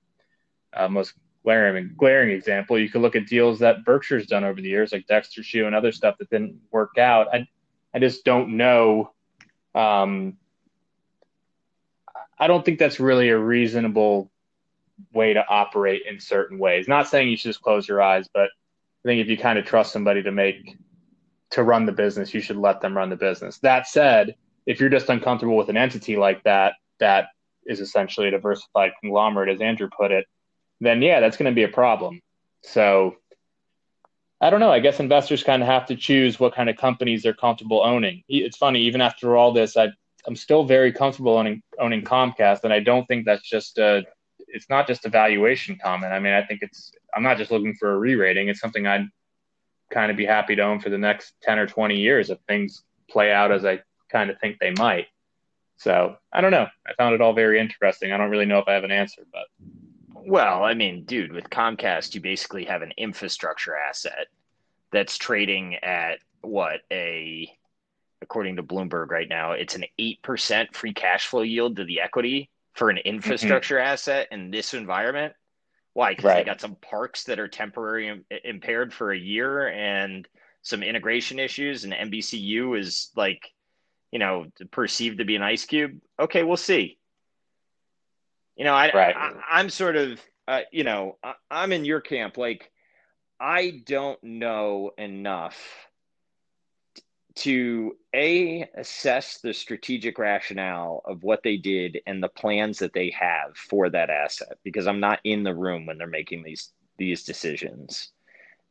uh, most glaring glaring example. You could look at deals that Berkshire's done over the years, like Dexter Shoe and other stuff that didn't work out. I I just don't know. Um, I don't think that's really a reasonable way to operate in certain ways. Not saying you should just close your eyes, but I think if you kind of trust somebody to make to run the business, you should let them run the business. That said, if you're just uncomfortable with an entity like that, that is essentially a diversified conglomerate, as Andrew put it, then yeah, that's going to be a problem. So I don't know. I guess investors kind of have to choose what kind of companies they're comfortable owning. It's funny, even after all this, I, I'm still very comfortable owning owning Comcast, and I don't think that's just a it's not just a valuation comment. I mean, I think it's I'm not just looking for a re-rating. It's something I'd kind of be happy to own for the next 10 or 20 years if things play out as I kind of think they might. So I don't know. I found it all very interesting. I don't really know if I have an answer, but well, I mean, dude, with Comcast, you basically have an infrastructure asset that's trading at what a according to Bloomberg right now, it's an 8% free cash flow yield to the equity for an mm-hmm. infrastructure mm-hmm. asset in this environment. Why? Because right. they got some parks that are temporarily impaired for a year and some integration issues, and NBCU is like, you know, perceived to be an ice cube. Okay, we'll see. You know, I, right. I am sort of, uh, you know, I, I'm in your camp. Like, I don't know enough to a assess the strategic rationale of what they did and the plans that they have for that asset because I'm not in the room when they're making these these decisions.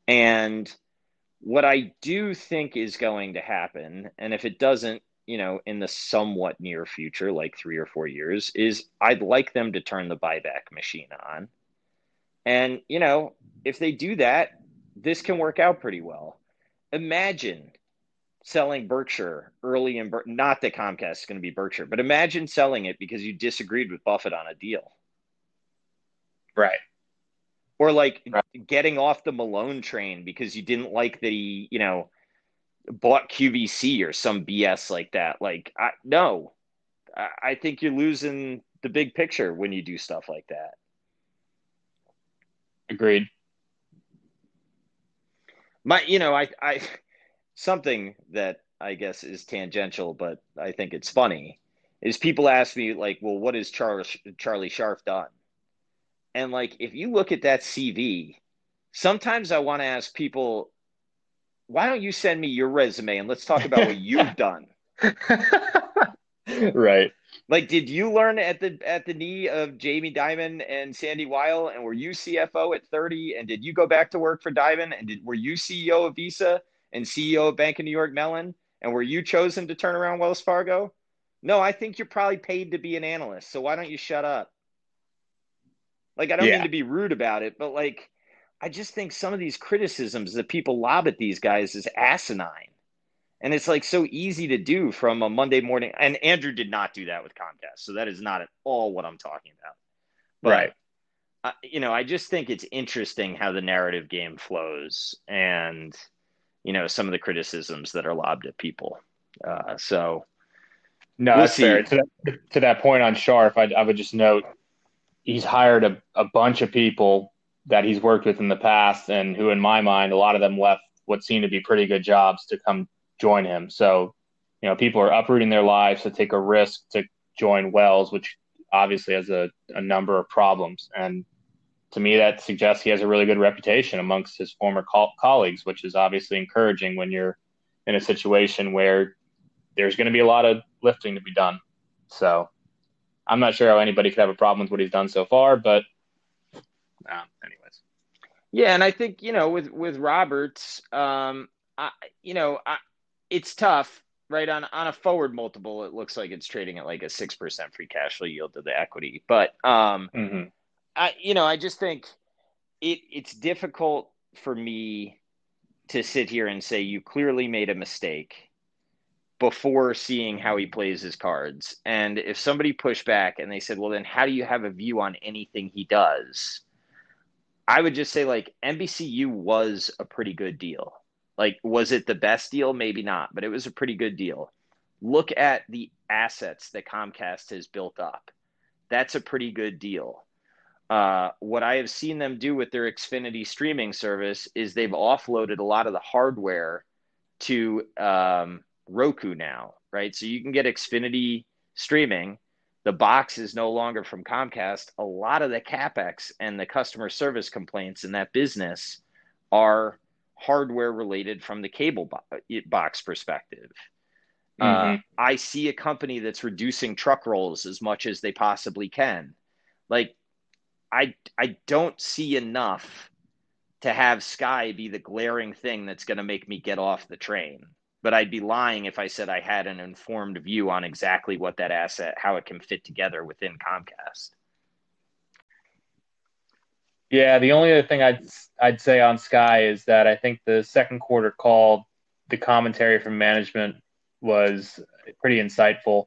And what I do think is going to happen, and if it doesn't, you know, in the somewhat near future, like three or four years, is I'd like them to turn the buyback machine on. And, you know, if they do that, this can work out pretty well. Imagine selling Berkshire early in not that Comcast is going to be Berkshire, but imagine selling it because you disagreed with Buffett on a deal. Right. Or like right. getting off the Malone train because you didn't like that he, you know, bought QVC or some BS like that. Like, I, no, I, I think you're losing the big picture when you do stuff like that. Agreed. My, you know, I, I, something that I guess is tangential, but I think it's funny is people ask me like, well, what has Charlie Charlie Scharf done? And like, if you look at that CV, sometimes I want to ask people, why don't you send me your resume and let's talk about what you've done? right. Like, did you learn at the at the knee of Jamie Dimon and Sandy Weill, and were you CFO at thirty? And did you go back to work for Dimon? And did were you CEO of Visa? and CEO of Bank of New York Mellon? And were you chosen to turn around Wells Fargo? No, I think you're probably paid to be an analyst. So why don't you shut up? Like, I don't yeah. mean to be rude about it, but like, I just think some of these criticisms that people lob at these guys is asinine. And it's like so easy to do from a Monday morning. And Andrew did not do that with Comcast. So that is not at all what I'm talking about. But, right. Uh, you know, I just think it's interesting how the narrative game flows. And, you know some of the criticisms that are lobbed at people. Uh, so no, we'll that's see. fair. To that, to that point on Scharf, I, I would just note he's hired a, a bunch of people that he's worked with in the past, and who, in my mind, a lot of them left what seemed to be pretty good jobs to come join him. So you know, people are uprooting their lives to take a risk to join Wells, which obviously has a, a number of problems. And to me, that suggests he has a really good reputation amongst his former co- colleagues, which is obviously encouraging when you're in a situation where there's going to be a lot of lifting to be done. So I'm not sure how anybody could have a problem with what he's done so far, but uh, anyways. Yeah, and I think you know with with Roberts, um, I, you know, I, it's tough, right? On on a forward multiple, it looks like it's trading at like a six percent free cash flow yield to the equity, but um, mm-hmm. I you know I just think it it's difficult for me to sit here and say you clearly made a mistake before seeing how he plays his cards. And if somebody pushed back and they said, well, then how do you have a view on anything he does? I would just say, like, NBCU was a pretty good deal. Like, was it the best deal? Maybe not, but it was a pretty good deal. Look at the assets that Comcast has built up. That's a pretty good deal. Uh, what I have seen them do with their Xfinity streaming service is they've offloaded a lot of the hardware to um, Roku now, right? So you can get Xfinity streaming. The box is no longer from Comcast. A lot of the capex and the customer service complaints in that business are hardware related from the cable bo- box perspective. Uh, mm-hmm. Uh, I see a company that's reducing truck rolls as much as they possibly can. Like, I I don't see enough to have Sky be the glaring thing that's going to make me get off the train but I'd be lying if I said I had an informed view on exactly what that asset, how it can fit together within Comcast. Yeah, the only other thing I'd I'd say on Sky is that I think the second quarter call, the commentary from management was pretty insightful,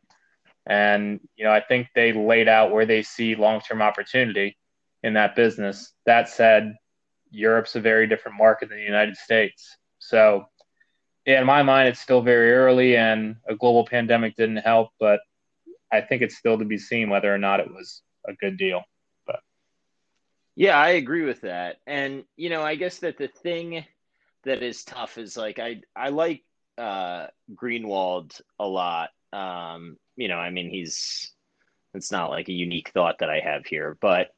and you know I think they laid out where they see long term opportunity in that business. That said, Europe's a very different market than the United States, so in my mind, it's still very early, and a global pandemic didn't help. But I think it's still to be seen whether or not it was a good deal. But yeah, I agree with that. And you know, I guess that the thing that is tough is like I I like uh, Greenwald a lot. Um, you know, I mean, he's it's not like a unique thought that I have here, but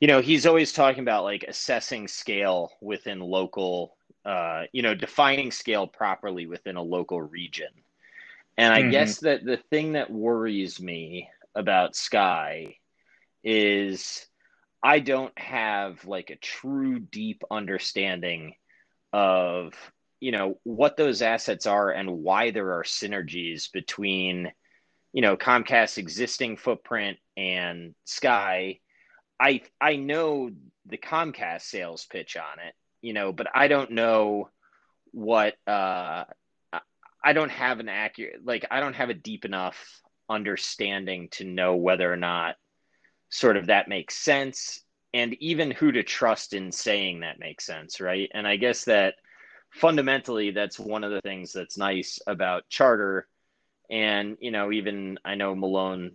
you know, he's always talking about like assessing scale within local uh, you know, defining scale properly within a local region. And I mm-hmm. guess that the thing that worries me about Sky is I don't have like a true deep understanding of, you know, what those assets are and why there are synergies between, you know, Comcast's existing footprint and Sky. I I know the Comcast sales pitch on it you know, but I don't know what uh, I don't have an accurate like I don't have a deep enough understanding to know whether or not sort of that makes sense and even who to trust in saying that makes sense, right? And I guess that fundamentally that's one of the things that's nice about charter and you know even I know Malone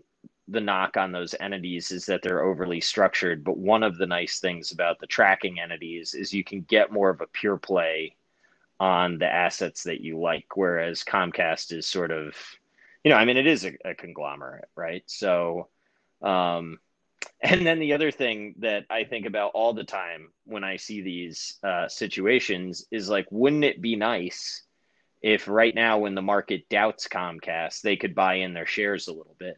the knock on those entities is that they're overly structured. But one of the nice things about the tracking entities is you can get more of a pure play on the assets that you like, whereas Comcast is sort of, you know, I mean, it is a, a conglomerate, right? So, um, and then the other thing that I think about all the time when I see these uh, situations is like, wouldn't it be nice if right now, when the market doubts Comcast, they could buy in their shares a little bit?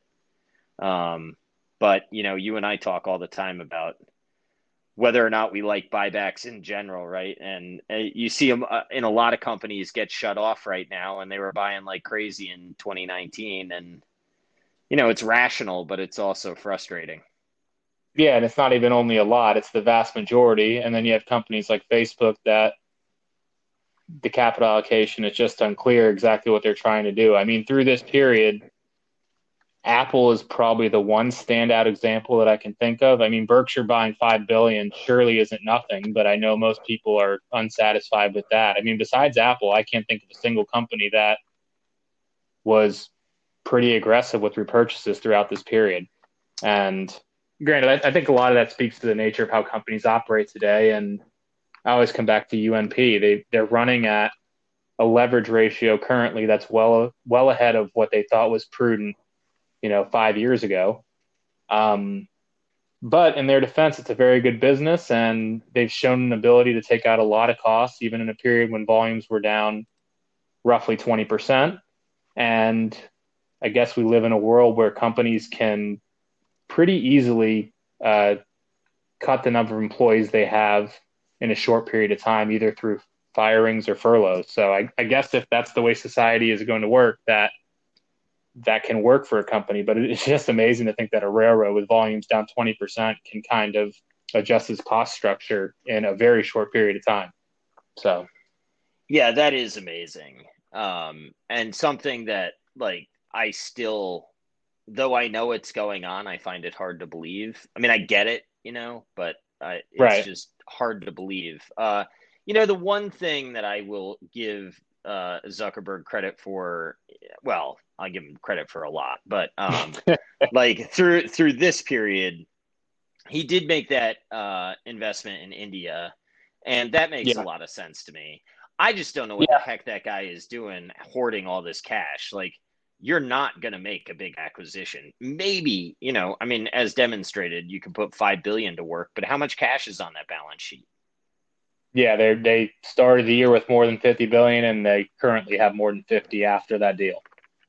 Um, but you know, you and I talk all the time about whether or not we like buybacks in general, right? And uh, you see them uh, in a lot of companies get shut off right now, and they were buying like crazy in 2019, and you know, it's rational, but it's also frustrating. Yeah, and it's not even only a lot; it's the vast majority. And then you have companies like Facebook that the capital allocation is just unclear exactly what they're trying to do. I mean, through this period, Apple is probably the one standout example that I can think of. I mean, Berkshire buying five billion surely isn't nothing, but I know most people are unsatisfied with that. I mean, besides Apple, I can't think of a single company that was pretty aggressive with repurchases throughout this period. And granted, I, I think a lot of that speaks to the nature of how companies operate today. And I always come back to UNP. They they're running at a leverage ratio currently that's well well ahead of what they thought was prudent, you know, five years ago. Um, but in their defense, it's a very good business, and they've shown an ability to take out a lot of costs, even in a period when volumes were down roughly twenty percent. And I guess we live in a world where companies can pretty easily uh, cut the number of employees they have in a short period of time, either through firings or furloughs. So I, I guess if that's the way society is going to work, that that can work for a company. But it's just amazing to think that a railroad with volumes down 20% can kind of adjust its cost structure in a very short period of time. So, yeah, that is amazing. Um, and something that like I still, though I know it's going on, I find it hard to believe. I mean, I get it, you know, but uh, it's right. just hard to believe. Uh, you know, the one thing that I will give uh, Zuckerberg credit for, well, I'll give him credit for a lot, but um, like through through this period, he did make that uh, investment in India, and that makes yeah. a lot of sense to me. I just don't know what yeah. the heck that guy is doing, hoarding all this cash. Like, you're not going to make a big acquisition. Maybe, you know, I mean, as demonstrated, you can put five billion to work, but how much cash is on that balance sheet? Yeah, they they started the year with more than 50 billion and they currently have more than 50 after that deal.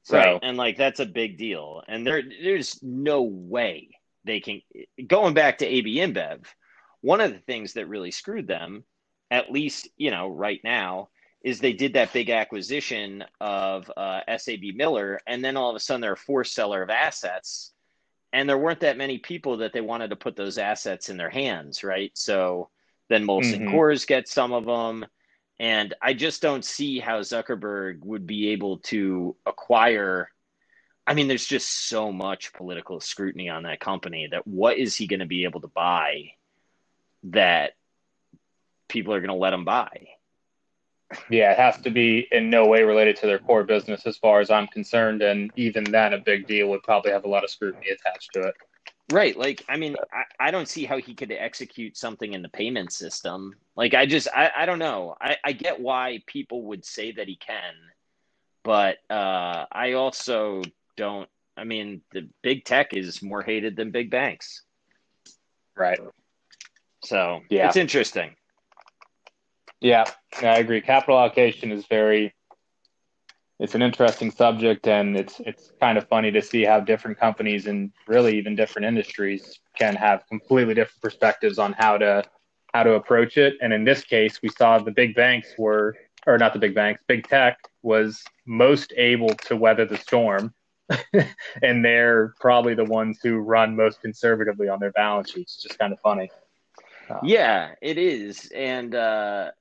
So, right. And like that's a big deal. And there there's no way they can going back to AB InBev, one of the things that really screwed them, at least, you know, right now, is they did that big acquisition of uh, SAB Miller, and then all of a sudden they're a forced seller of assets, and there weren't that many people that they wanted to put those assets in their hands, right? So then Molson mm-hmm. Coors gets some of them. And I just don't see how Zuckerberg would be able to acquire. I mean, there's just so much political scrutiny on that company that what is he going to be able to buy that people are going to let him buy? Yeah, it has to be in no way related to their core business, as far as I'm concerned. And even then, a big deal would probably have a lot of scrutiny attached to it. Right. Like, I mean, I, I don't see how he could execute something in the payment system. Like, I just, I, I don't know. I, I get why people would say that he can, but uh, I also don't. I mean, the big tech is more hated than big banks. Right. So, yeah. it's interesting. Yeah, I agree. Capital allocation is very it's an interesting subject, and it's it's kind of funny to see how different companies and really even different industries can have completely different perspectives on how to how to approach it. And in this case, we saw the big banks were, or not the big banks, big tech was most able to weather the storm. and they're probably the ones who run most conservatively on their balance sheets. Just kind of funny. yeah, it is. And uh,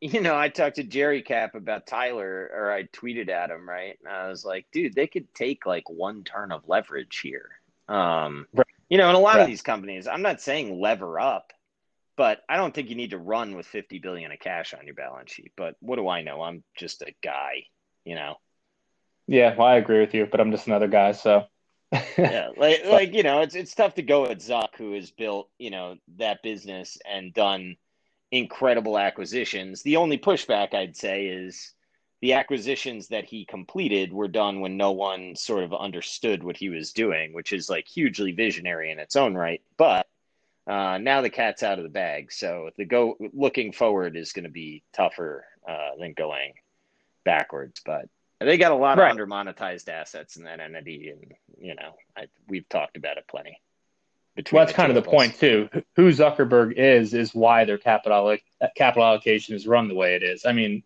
you know, I talked to Jerry Cap about Tyler, or I tweeted at him, right? And I was like, dude, they could take like one turn of leverage here. Um, right. You know, in a lot right. of these companies, I'm not saying lever up, but I don't think you need to run with 50 billion of cash on your balance sheet. But what do I know? I'm just a guy, you know. Yeah, well, I agree with you, but I'm just another guy, so. yeah, like like you know, it's it's tough to go at Zuck, who has built you know that business and done incredible acquisitions. The only pushback I'd say is the acquisitions that he completed were done when no one sort of understood what he was doing, which is like hugely visionary in its own right. But uh, now the cat's out of the bag, so the go looking forward is going to be tougher uh, than going backwards. But they got a lot right. of under monetized assets in that entity, and you know I, we've talked about it plenty well, that's kind of the point too. Who Zuckerberg is is why their capital uh, capital allocation is run the way it is. I mean,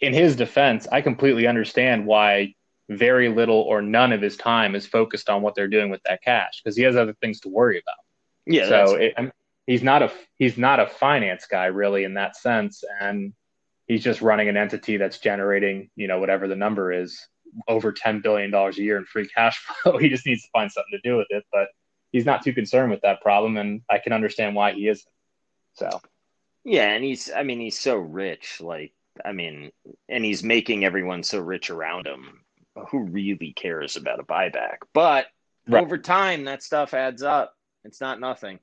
in his defense, I completely understand why very little or none of his time is focused on what they're doing with that cash because he has other things to worry about. Yeah. So it, he's not a he's not a finance guy really in that sense, and he's just running an entity that's generating you know whatever the number is over ten billion dollars a year in free cash flow. he just needs to find something to do with it, but he's not too concerned with that problem, and I can understand why he isn't. So, yeah, and he's I mean he's so rich, like I mean, and he's making everyone so rich around him. Who really cares about a buyback? But right. over time, that stuff adds up. It's not nothing.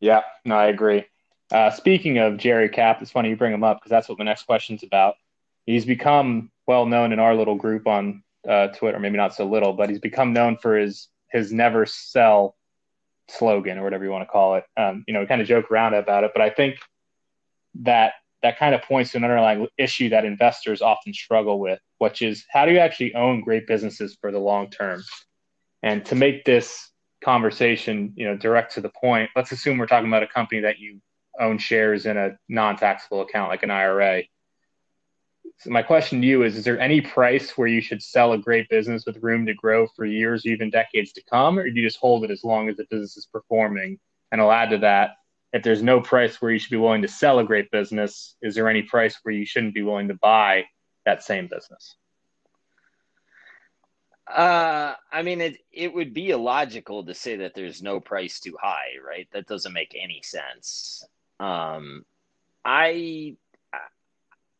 Yeah, no, I agree. Uh, speaking of Jerry Cap, it's funny you bring him up because that's what the next question's about. he's become well known in our little group on uh, Twitter, maybe not so little, but he's become known for his his never sell slogan or whatever you want to call it. Um, you know, we kind of joke around about it, but I think that that kind of points to an underlying issue that investors often struggle with, which is how do you actually own great businesses for the long term? And to make this conversation, you know, direct to the point, let's assume we're talking about a company that you own shares in a non-taxable account like an IRA. So my question to you is: Is there any price where you should sell a great business with room to grow for years, or even decades to come, or do you just hold it as long as the business is performing? And I'll add to that: if there's no price where you should be willing to sell a great business, is there any price where you shouldn't be willing to buy that same business? Uh, I mean, it it would be illogical to say that there's no price too high, right? That doesn't make any sense. Um, I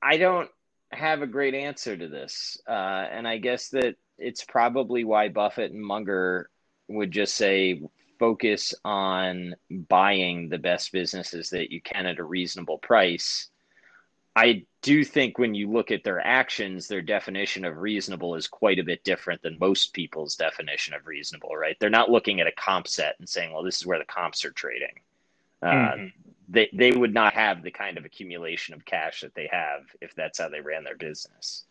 I don't have a great answer to this, uh, and I guess that it's probably why Buffett and Munger would just say focus on buying the best businesses that you can at a reasonable price. I do think when you look at their actions, their definition of reasonable is quite a bit different than most people's definition of reasonable, right? They're not looking at a comp set and saying, well, this is where the comps are trading. Uh, mm-hmm. They, they would not have the kind of accumulation of cash that they have if that's how they ran their business.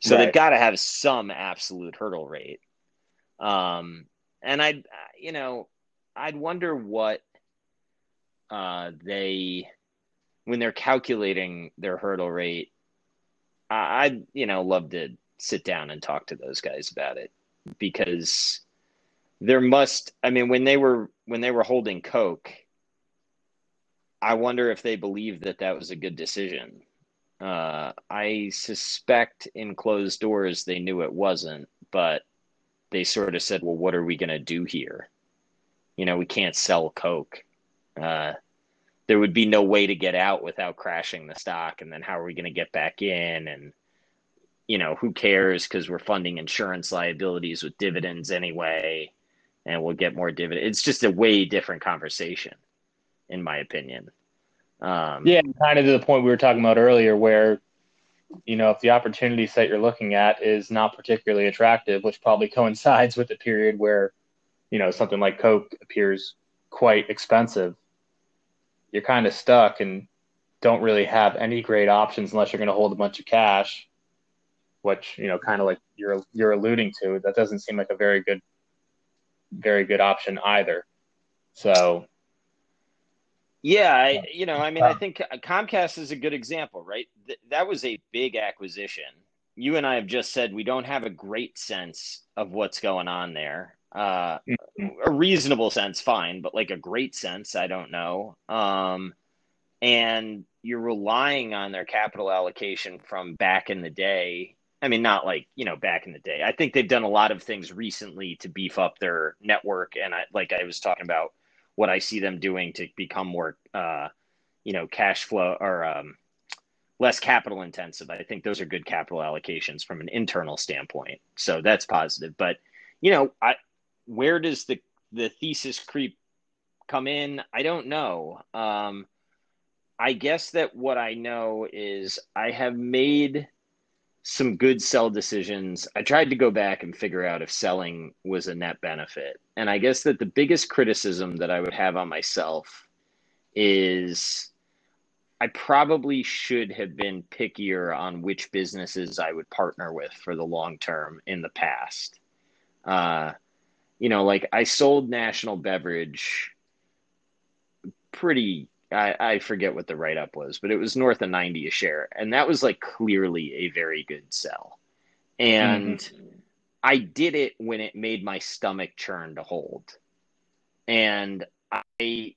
So right. they've got to have some absolute hurdle rate. Um, and I, you know, I'd wonder what uh, they when they're calculating their hurdle rate. I, I'd you know love to sit down and talk to those guys about it because there must. I mean, when they were when they were holding Coke, I wonder if they believed that that was a good decision. Uh, I suspect in closed doors they knew it wasn't, but they sort of said, "Well, what are we going to do here?" you know, we can't sell Coke. Uh, there would be no way to get out without crashing the stock. And then how are we going to get back in? And, you know, who cares? Because we're funding insurance liabilities with dividends anyway, and we'll get more dividend. It's just a way different conversation, in my opinion. Um, yeah, kind of to the point we were talking about earlier, where you know, if the opportunity set you're looking at is not particularly attractive, which probably coincides with the period where you know something like Coke appears quite expensive, you're kind of stuck and don't really have any great options unless you're going to hold a bunch of cash, which you know, kind of like you're you're alluding to. That doesn't seem like a very good, very good option either. So. Yeah, I, you know, I mean, I think Comcast is a good example, right? Th- that was a big acquisition. You and I have just said we don't have a great sense of what's going on there. Uh, mm-hmm. a reasonable sense, fine, but like a great sense, I don't know. Um, and you're relying on their capital allocation from back in the day. I mean, not like you know back in the day. I think they've done a lot of things recently to beef up their network, and I, like I was talking about, what I see them doing to become more, uh, you know, cash flow or um, less capital intensive. I think those are good capital allocations from an internal standpoint. So that's positive. But you know, I where does the the thesis creep come in? I don't know. Um, I guess that what I know is I have made some good sell decisions. I tried to go back and figure out if selling was a net benefit. And I guess that the biggest criticism that I would have on myself is I probably should have been pickier on which businesses I would partner with for the long term in the past. Uh, you know, like I sold National Beverage pretty I, I forget what the write up was, but it was north of 90 a share. And that was like clearly a very good sell. And mm-hmm. I did it when it made my stomach churn to hold. And I,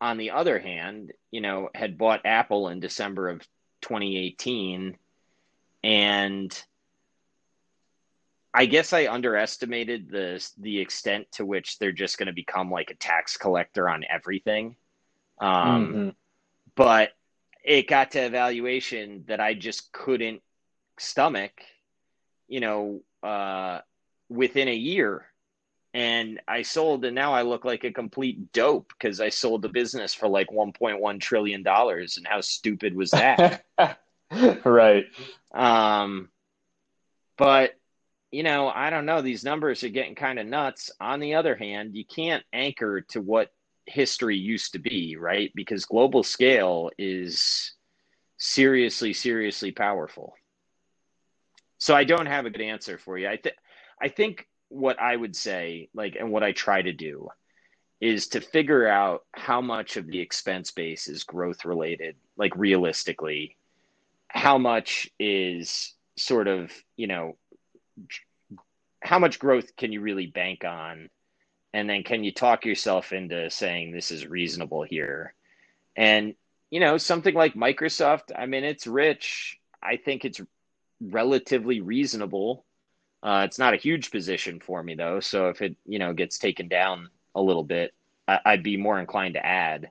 on the other hand, you know, had bought Apple in December of 2018 and I guess I underestimated the the extent to which they're just going to become like a tax collector on everything. Um, mm-hmm. But it got to evaluation that I just couldn't stomach, you know, uh, within a year. And I sold, and now I look like a complete dope because I sold the business for like $1.1 trillion. And how stupid was that? right. Um, but you know, I don't know. These numbers are getting kind of nuts. On the other hand, you can't anchor to what history used to be, right? Because global scale is seriously, seriously powerful. So I don't have a good answer for you. I think I think what I would say, like, and what I try to do, is to figure out how much of the expense base is growth related, like realistically, how much is sort of you know how much growth can you really bank on and then can you talk yourself into saying this is reasonable here? And you know something like microsoft i mean it's rich. I think it's relatively reasonable. Uh, it's not a huge position for me though. So if it you know gets taken down a little bit I, would be more inclined to add.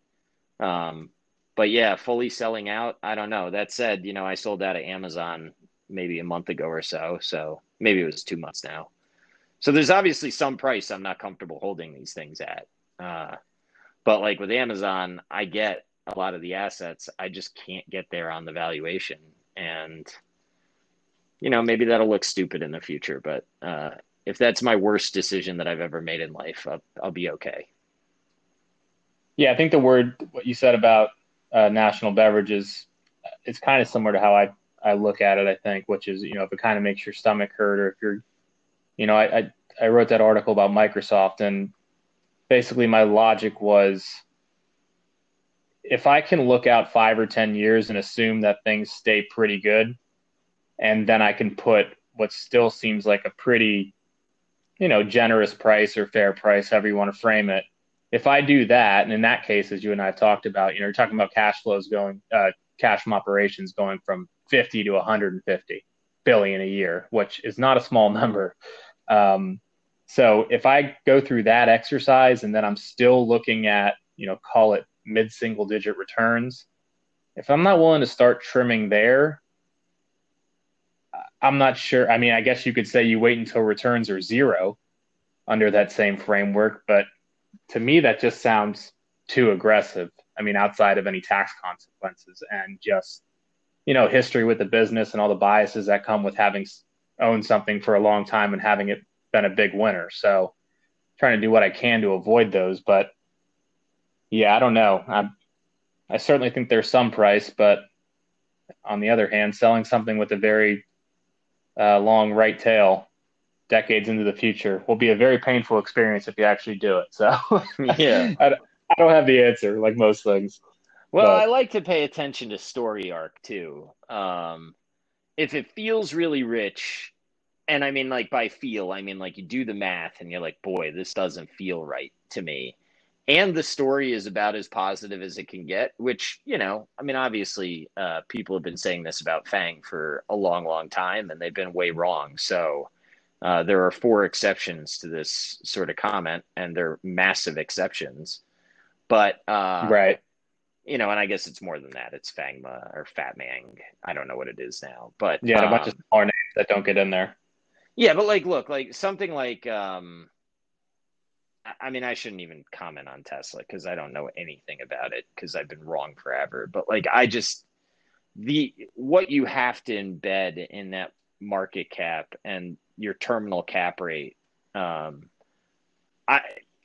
Um, but yeah fully selling out i don't know. That said you know i sold out of amazon maybe a month ago or so. So maybe it was two months now so there's obviously some price I'm not comfortable holding these things at. Uh, but like with Amazon, I get a lot of the assets. I just can't get there on the valuation. And, you know, maybe that'll look stupid in the future. But uh, if that's my worst decision that I've ever made in life, I'll, I'll be okay. Yeah, I think the word, what you said about uh, national beverages, it's kind of similar to how I, I look at it, I think, which is, you know, if it kind of makes your stomach hurt or if you're you know, I, I, I wrote that article about Microsoft, and basically my logic was if I can look out five or 10 years and assume that things stay pretty good, and then I can put what still seems like a pretty, you know, generous price or fair price, however you want to frame it. If I do that, and in that case, as you and I have talked about, you know, you're talking about cash flows going, uh, cash from operations going from 50 to 150 billion a year, which is not a small number. Um, so if I go through that exercise and then I'm still looking at, you know, call it mid single digit returns, if I'm not willing to start trimming there, I'm not sure. I mean, I guess you could say you wait until returns are zero under that same framework, but to me, that just sounds too aggressive. I mean, outside of any tax consequences and just, you know, history with the business and all the biases that come with having owned something for a long time and having it been a big winner. So trying to do what I can to avoid those. But yeah, I don't know. I I certainly think there's some price, but on the other hand, selling something with a very uh, long right tail decades into the future will be a very painful experience if you actually do it. So yeah, I, I don't have the answer like most things. Well, but. I like to pay attention to story arc too. Um, if it feels really rich, and I mean like by feel, I mean like you do the math and you're like, boy, this doesn't feel right to me. And the story is about as positive as it can get, which, you know, I mean, obviously, uh, people have been saying this about Fang for a long, long time, and they've been way wrong. So uh, there are four exceptions to this sort of comment, and they're massive exceptions. But uh, right, you know, and I guess it's more than that. It's Fangma or Fat Mang. I don't know what it is now, but yeah, um, a bunch of um, smaller names that don't get in there. Yeah, but like, look, like something like, um, I mean, I shouldn't even comment on Tesla because I don't know anything about it because I've been wrong forever. But like, I just the what you have to embed in that market cap and your terminal cap rate, um, I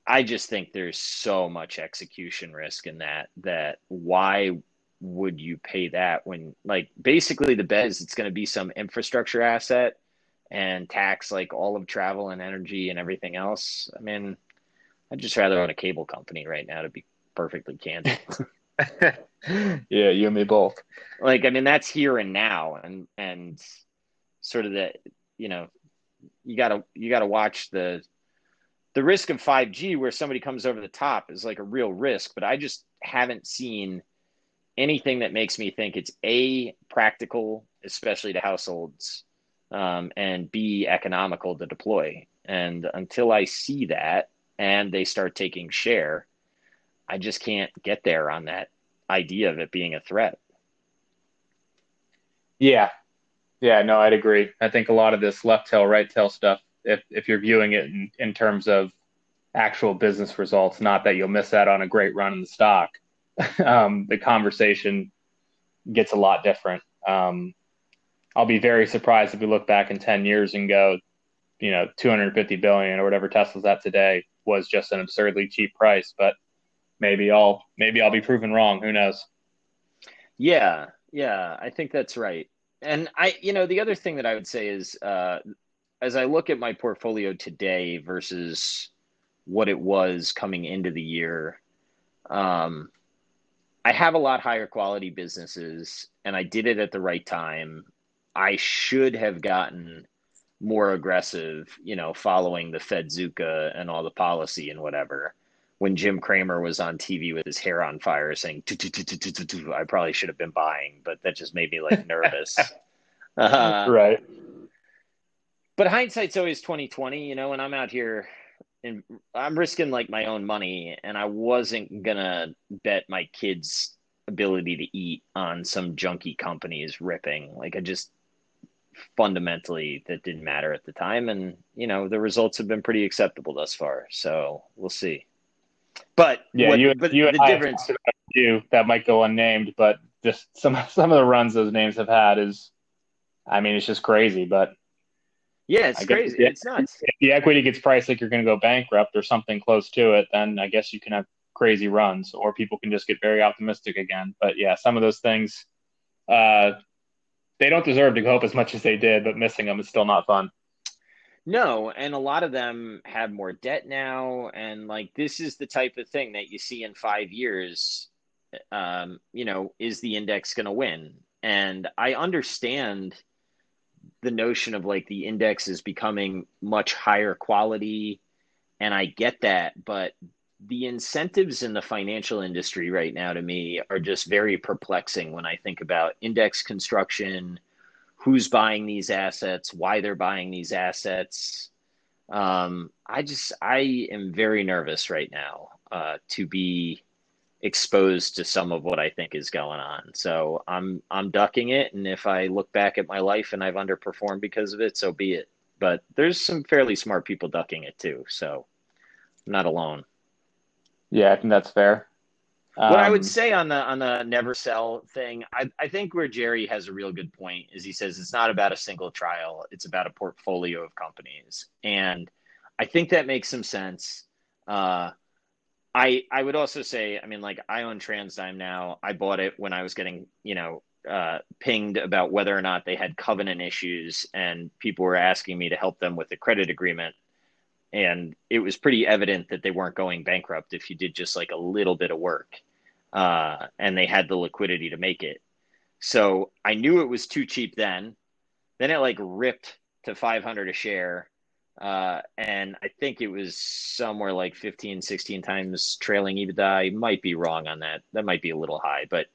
I just think there's so much execution risk in that that why would you pay that when like basically the bet is it's going to be some infrastructure asset and tax like all of travel and energy and everything else. I mean, I'd just rather own a cable company right now to be perfectly candid. yeah, you and me both. Like, I mean, that's here and now, and and sort of the, you know, you gotta you gotta watch the the risk of 5G where somebody comes over the top is like a real risk, but I just haven't seen anything that makes me think it's a practical, especially to households, um, and b economical to deploy. And until I see that and they start taking share, I just can't get there on that idea of it being a threat. Yeah. Yeah, no, I'd agree. I think a lot of this left tail, right tail stuff, if, if you're viewing it in, in terms of actual business results, not that you'll miss out on a great run in the stock, um, the conversation gets a lot different. Um, I'll be very surprised if we look back in 10 years and go, you know, 250 billion or whatever Tesla's at today was just an absurdly cheap price. But maybe I'll maybe I'll be proven wrong. Who knows? Yeah, yeah, I think that's right. And I, you know, the other thing that I would say is, uh, as I look at my portfolio today versus what it was coming into the year, um, I have a lot higher quality businesses, and I did it at the right time. I should have gotten more aggressive, you know, following the Fedzuka and all the policy and whatever. When Jim Cramer was on TV with his hair on fire saying, I probably should have been buying, but that just made me like nervous. right. But hindsight's always 2020, you know, and I'm out here and I'm risking like my own money and I wasn't gonna bet my kids' ability to eat on some junky companies ripping. Like I just fundamentally that didn't matter at the time and you know the results have been pretty acceptable thus far so we'll see but yeah what, you, but you the difference you that might go unnamed but just some some of the runs those names have had is i mean it's just crazy but yeah it's crazy it's nuts if the equity gets priced like you're going to go bankrupt or something close to it then i guess you can have crazy runs or people can just get very optimistic again but yeah some of those things uh they don't deserve to go up as much as they did, but missing them is still not fun. No, and a lot of them have more debt now, and like this is the type of thing that you see in five years. Um, you know, is the index going to win? And I understand the notion of like the index is becoming much higher quality, and I get that, but the incentives in the financial industry right now to me are just very perplexing when I think about index construction, who's buying these assets, why they're buying these assets. Um, I just I am very nervous right now uh, to be exposed to some of what I think is going on. So I'm I'm ducking it, and if I look back at my life and I've underperformed because of it, so be it. But there's some fairly smart people ducking it too, so I'm not alone. Yeah, I think that's fair. Um, what I would um, say on the on the never sell thing, I, I think where Jerry has a real good point is he says it's not about a single trial, it's about a portfolio of companies, and I think that makes some sense. Uh, I I would also say, I mean, like I own TransDigm now. I bought it when I was getting you know uh, pinged about whether or not they had covenant issues, and people were asking me to help them with the credit agreement. And it was pretty evident that they weren't going bankrupt if you did just like a little bit of work uh, and they had the liquidity to make it. So i knew it was too cheap then. Then it like ripped to 500 a share uh, and i think it was somewhere like 15 16 times trailing ebitda. I might be wrong on that. That might be a little high but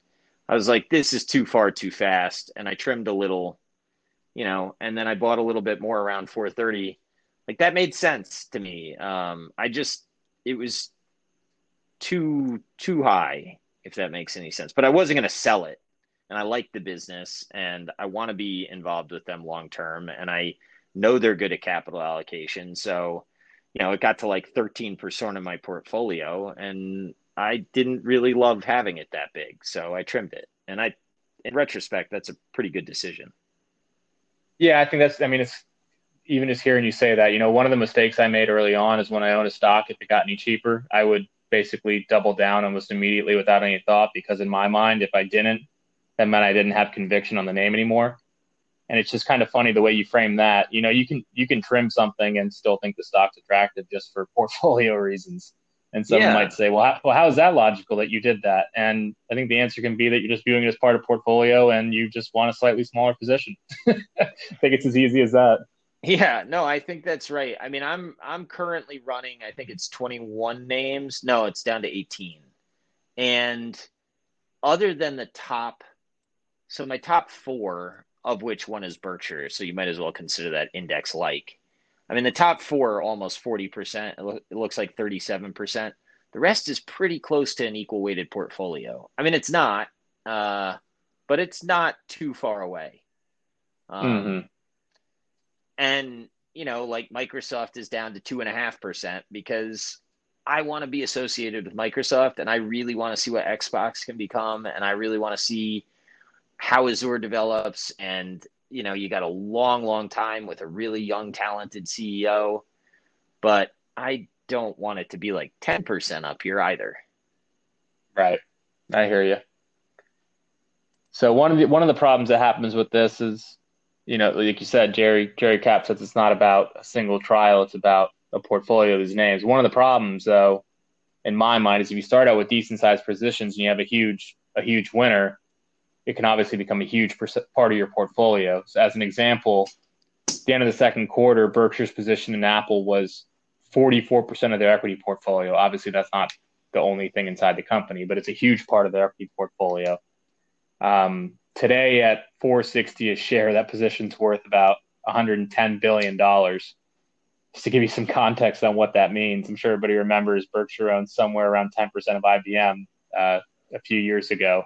i was like this is too far too fast. And i trimmed a little you know and then i bought a little bit more around 430 like that made sense to me. Um, I just it was too too high, if that makes any sense. But I wasn't going to sell it, and I like the business, and I want to be involved with them long term, and I know they're good at capital allocation. So, you know, it got to like thirteen percent of my portfolio, and I didn't really love having it that big, so I trimmed it. And I, in retrospect, that's a pretty good decision. Yeah, I think that's. I mean, it's even just hearing you say that, you know, one of the mistakes I made early on is when I owned a stock, if it got any cheaper, I would basically double down almost immediately without any thought because in my mind, if I didn't, that meant I didn't have conviction on the name anymore. And it's just kind of funny the way you frame that. You know, you can you can trim something and still think the stock's attractive just for portfolio reasons. And someone yeah. might say, well how, well, how is that logical that you did that? And I think the answer can be that you're just viewing it as part of portfolio and you just want a slightly smaller position. I think it's as easy as that. Yeah, no, I think that's right. I mean, I'm I'm currently running. I think it's 21 names. No, it's down to 18. And other than the top, so my top four, of which one is Berkshire, so you might as well consider that index like. I mean, the top four are almost 40%. It, lo- it looks like 37%. The rest is pretty close to an equal weighted portfolio. I mean, it's not, uh, but it's not too far away. Um, mm-hmm and you know like microsoft is down to two and a half percent because i want to be associated with microsoft and i really want to see what xbox can become and i really want to see how Azure develops, and you know, you got a long, long time with a really young, talented CEO, but I don't want it to be like 10% up here either. Right. I hear you. So one of the one of the problems that happens with this is, you know, like you said, Jerry Jerry Cap says it's not about a single trial; it's about a portfolio of these names. One of the problems, though, in my mind, is if you start out with decent sized positions and you have a huge a huge winner, it can obviously become a huge part of your portfolio. So, as an example, at the end of the second quarter, Berkshire's position in Apple was 44% of their equity portfolio. Obviously, that's not the only thing inside the company, but it's a huge part of their equity portfolio. Um, today, at 460 a share, that position's worth about 110 billion dollars. Just to give you some context on what that means, I'm sure everybody remembers Berkshire owned somewhere around 10% of IBM uh, a few years ago.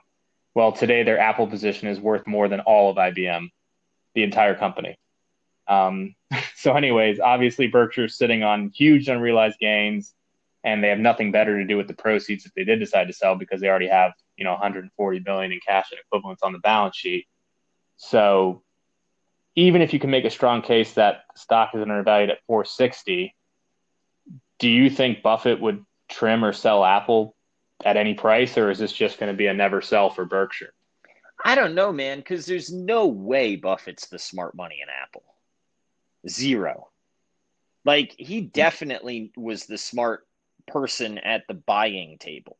Well, today their Apple position is worth more than all of IBM, the entire company. Um, so, anyways, obviously Berkshire's sitting on huge unrealized gains, and they have nothing better to do with the proceeds if they did decide to sell because they already have you know 140 billion in cash and equivalents on the balance sheet. So, even if you can make a strong case that stock is undervalued at 460, do you think Buffett would trim or sell Apple at any price, or is this just going to be a never sell for Berkshire? I don't know, man, because there's no way Buffett's the smart money in Apple. Zero. Like, he hmm. definitely was the smart person at the buying table.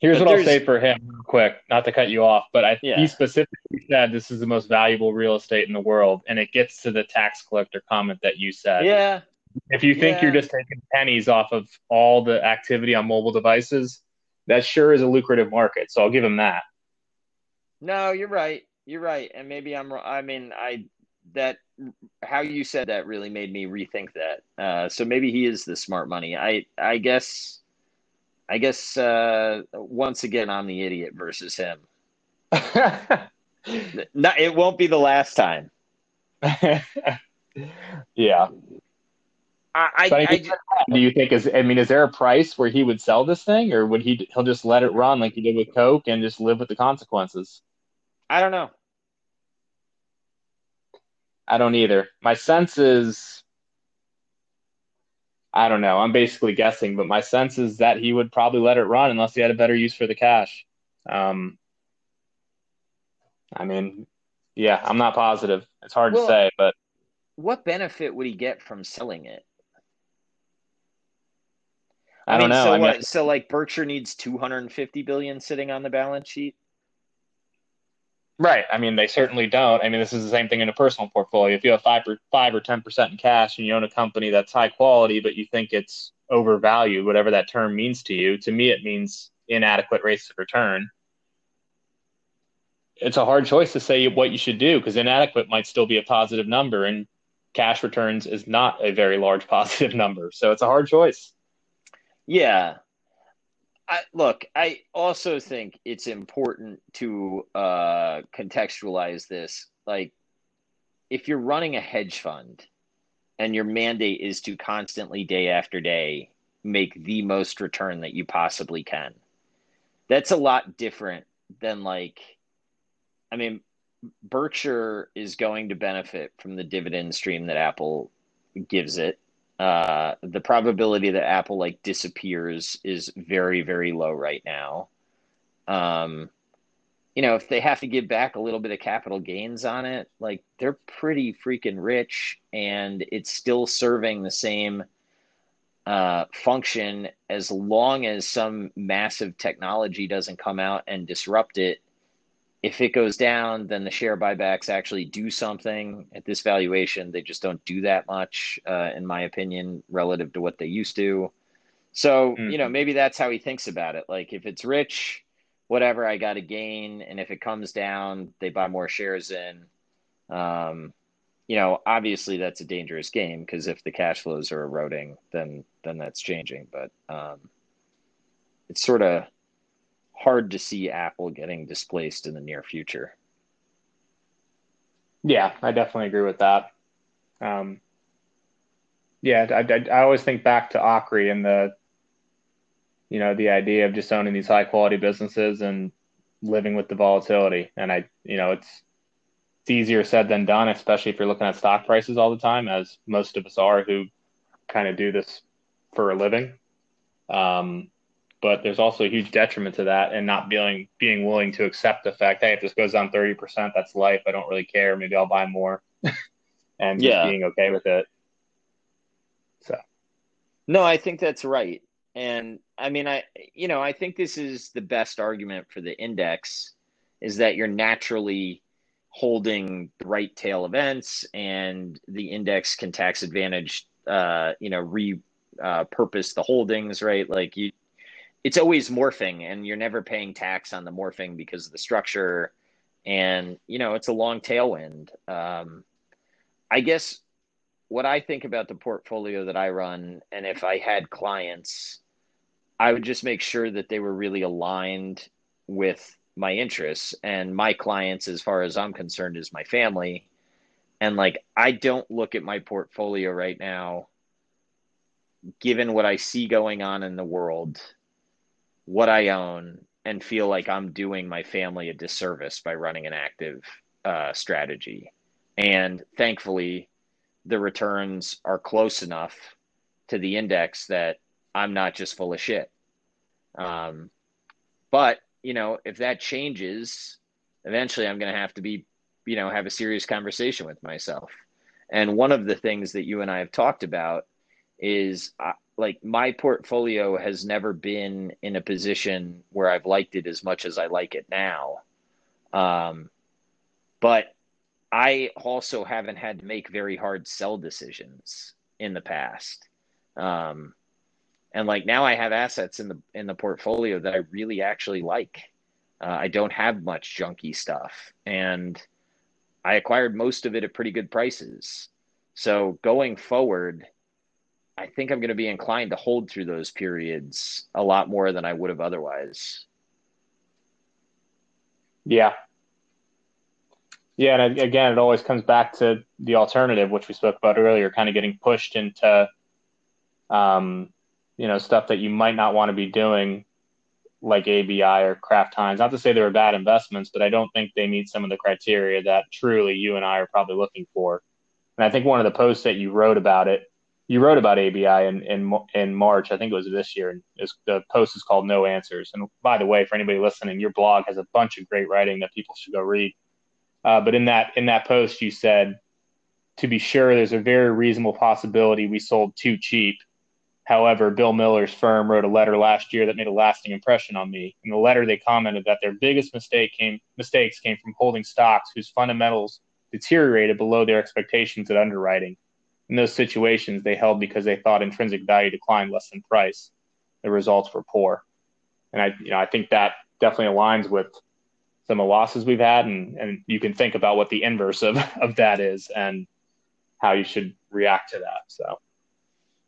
Here's but what I'll say for him, real quick, not to cut you off, but I, yeah. he specifically said this is the most valuable real estate in the world, and it gets to the tax collector comment that you said. Yeah. If you think yeah. you're just taking pennies off of all the activity on mobile devices, that sure is a lucrative market. So I'll give him that. No, you're right. You're right. And maybe I'm I mean, I that how you said that really made me rethink that. Uh, so maybe he is the smart money. I I guess I guess uh, once again I'm the idiot versus him. Not, it won't be the last time. yeah. I, I, I, do you think is I mean is there a price where he would sell this thing or would he he'll just let it run like he did with Coke and just live with the consequences? I don't know. I don't either. My sense is I don't know. I'm basically guessing, but my sense is that he would probably let it run unless he had a better use for the cash. Um, I mean, yeah, I'm not positive. It's hard well, to say, but what benefit would he get from selling it? I, I don't know. So, I what, so like Berkshire needs 250 billion sitting on the balance sheet. Right. I mean, they certainly don't. I mean, this is the same thing in a personal portfolio. If you have five or five or ten percent in cash and you own a company that's high quality, but you think it's overvalued, whatever that term means to you, to me it means inadequate rates of return. It's a hard choice to say what you should do because inadequate might still be a positive number, and cash returns is not a very large positive number. So it's a hard choice. Yeah. I, look, I also think it's important to uh, contextualize this. Like, if you're running a hedge fund and your mandate is to constantly, day after day, make the most return that you possibly can, that's a lot different than, like, I mean, Berkshire is going to benefit from the dividend stream that Apple gives it uh, the probability that Apple like disappears is very very low right now. Um, you know, if they have to give back a little bit of capital gains on it, like they're pretty freaking rich, and it's still serving the same uh, function as long as some massive technology doesn't come out and disrupt it if it goes down, then the share buybacks actually do something at this valuation. They just don't do that much, uh, in my opinion, relative to what they used to. So, mm-hmm. you know, maybe that's how he thinks about it. Like, if it's rich, whatever, I got to gain. And if it comes down, they buy more shares in. Um, you know, obviously that's a dangerous game because if the cash flows are eroding, then then that's changing. But um, it's sort of hard to see Apple getting displaced in the near future. Yeah, I definitely agree with that. Um, yeah, I, I, I, always think back to Akre and the, you know, the idea of just owning these high quality businesses and living with the volatility. And I, you know, it's it's easier said than done, especially if you're looking at stock prices all the time, as most of us are who kind of do this for a living. Um, but there's also a huge detriment to that and not being being willing to accept the fact, hey, if this goes down 30%, that's life. I don't really care. Maybe I'll buy more. and yeah. just being okay with it. So No, I think that's right. And I mean I you know, I think this is the best argument for the index is that you're naturally holding the right tail events and the index can tax advantage uh, you know, re uh, purpose the holdings, right? Like you it's always morphing and you're never paying tax on the morphing because of the structure. And you know it's a long tailwind. Um, i guess what i think about the portfolio that i run and if i had clients i would just make sure that they were really aligned with my interests. And my clients as far as i'm concerned is my family. And like i don't look at my portfolio right now given what i see going on in the world what I own and feel like I'm doing my family a disservice by running an active uh, strategy. And thankfully, the returns are close enough to the index that I'm not just full of shit. Um, but you know, if that changes, eventually I'm going to have to be, you know, have a serious conversation with myself. And one of the things that you and I have talked about is like my portfolio has never been in a position where I've liked it as much as I like it now. Um, but I also haven't had to make very hard sell decisions in the past. Um, and like now I have assets in the in the portfolio that I really actually like. Uh, I don't have much junky stuff, and I acquired most of it at pretty good prices. So going forward, I think I'm going to be inclined to hold through those periods a lot more than I would have otherwise. Yeah. Yeah, and again, it always comes back to the alternative, which we spoke about earlier, kind of getting pushed into, um, you know, stuff that you might not want to be doing, like ABI or Kraft Heinz. Not to say they were bad investments, but I don't think they meet some of the criteria that truly you and I are probably looking for. And I think one of the posts that you wrote about it you wrote about ABI in, in in March, I think it was this year, and the post is called "No Answers." And by the way, for anybody listening, your blog has a bunch of great writing that people should go read. Uh, but in that in that post, you said, to be sure, there's a very reasonable possibility we sold too cheap. However, Bill Miller's firm wrote a letter last year that made a lasting impression on me. In the letter, they commented that their biggest mistake came mistakes came from holding stocks whose fundamentals deteriorated below their expectations at underwriting in those situations, they held because they thought intrinsic value declined less than price. The results were poor, and I, you know, I think that definitely aligns with some of the losses we've had, and and you can think about what the inverse of of that is and how you should react to that. So,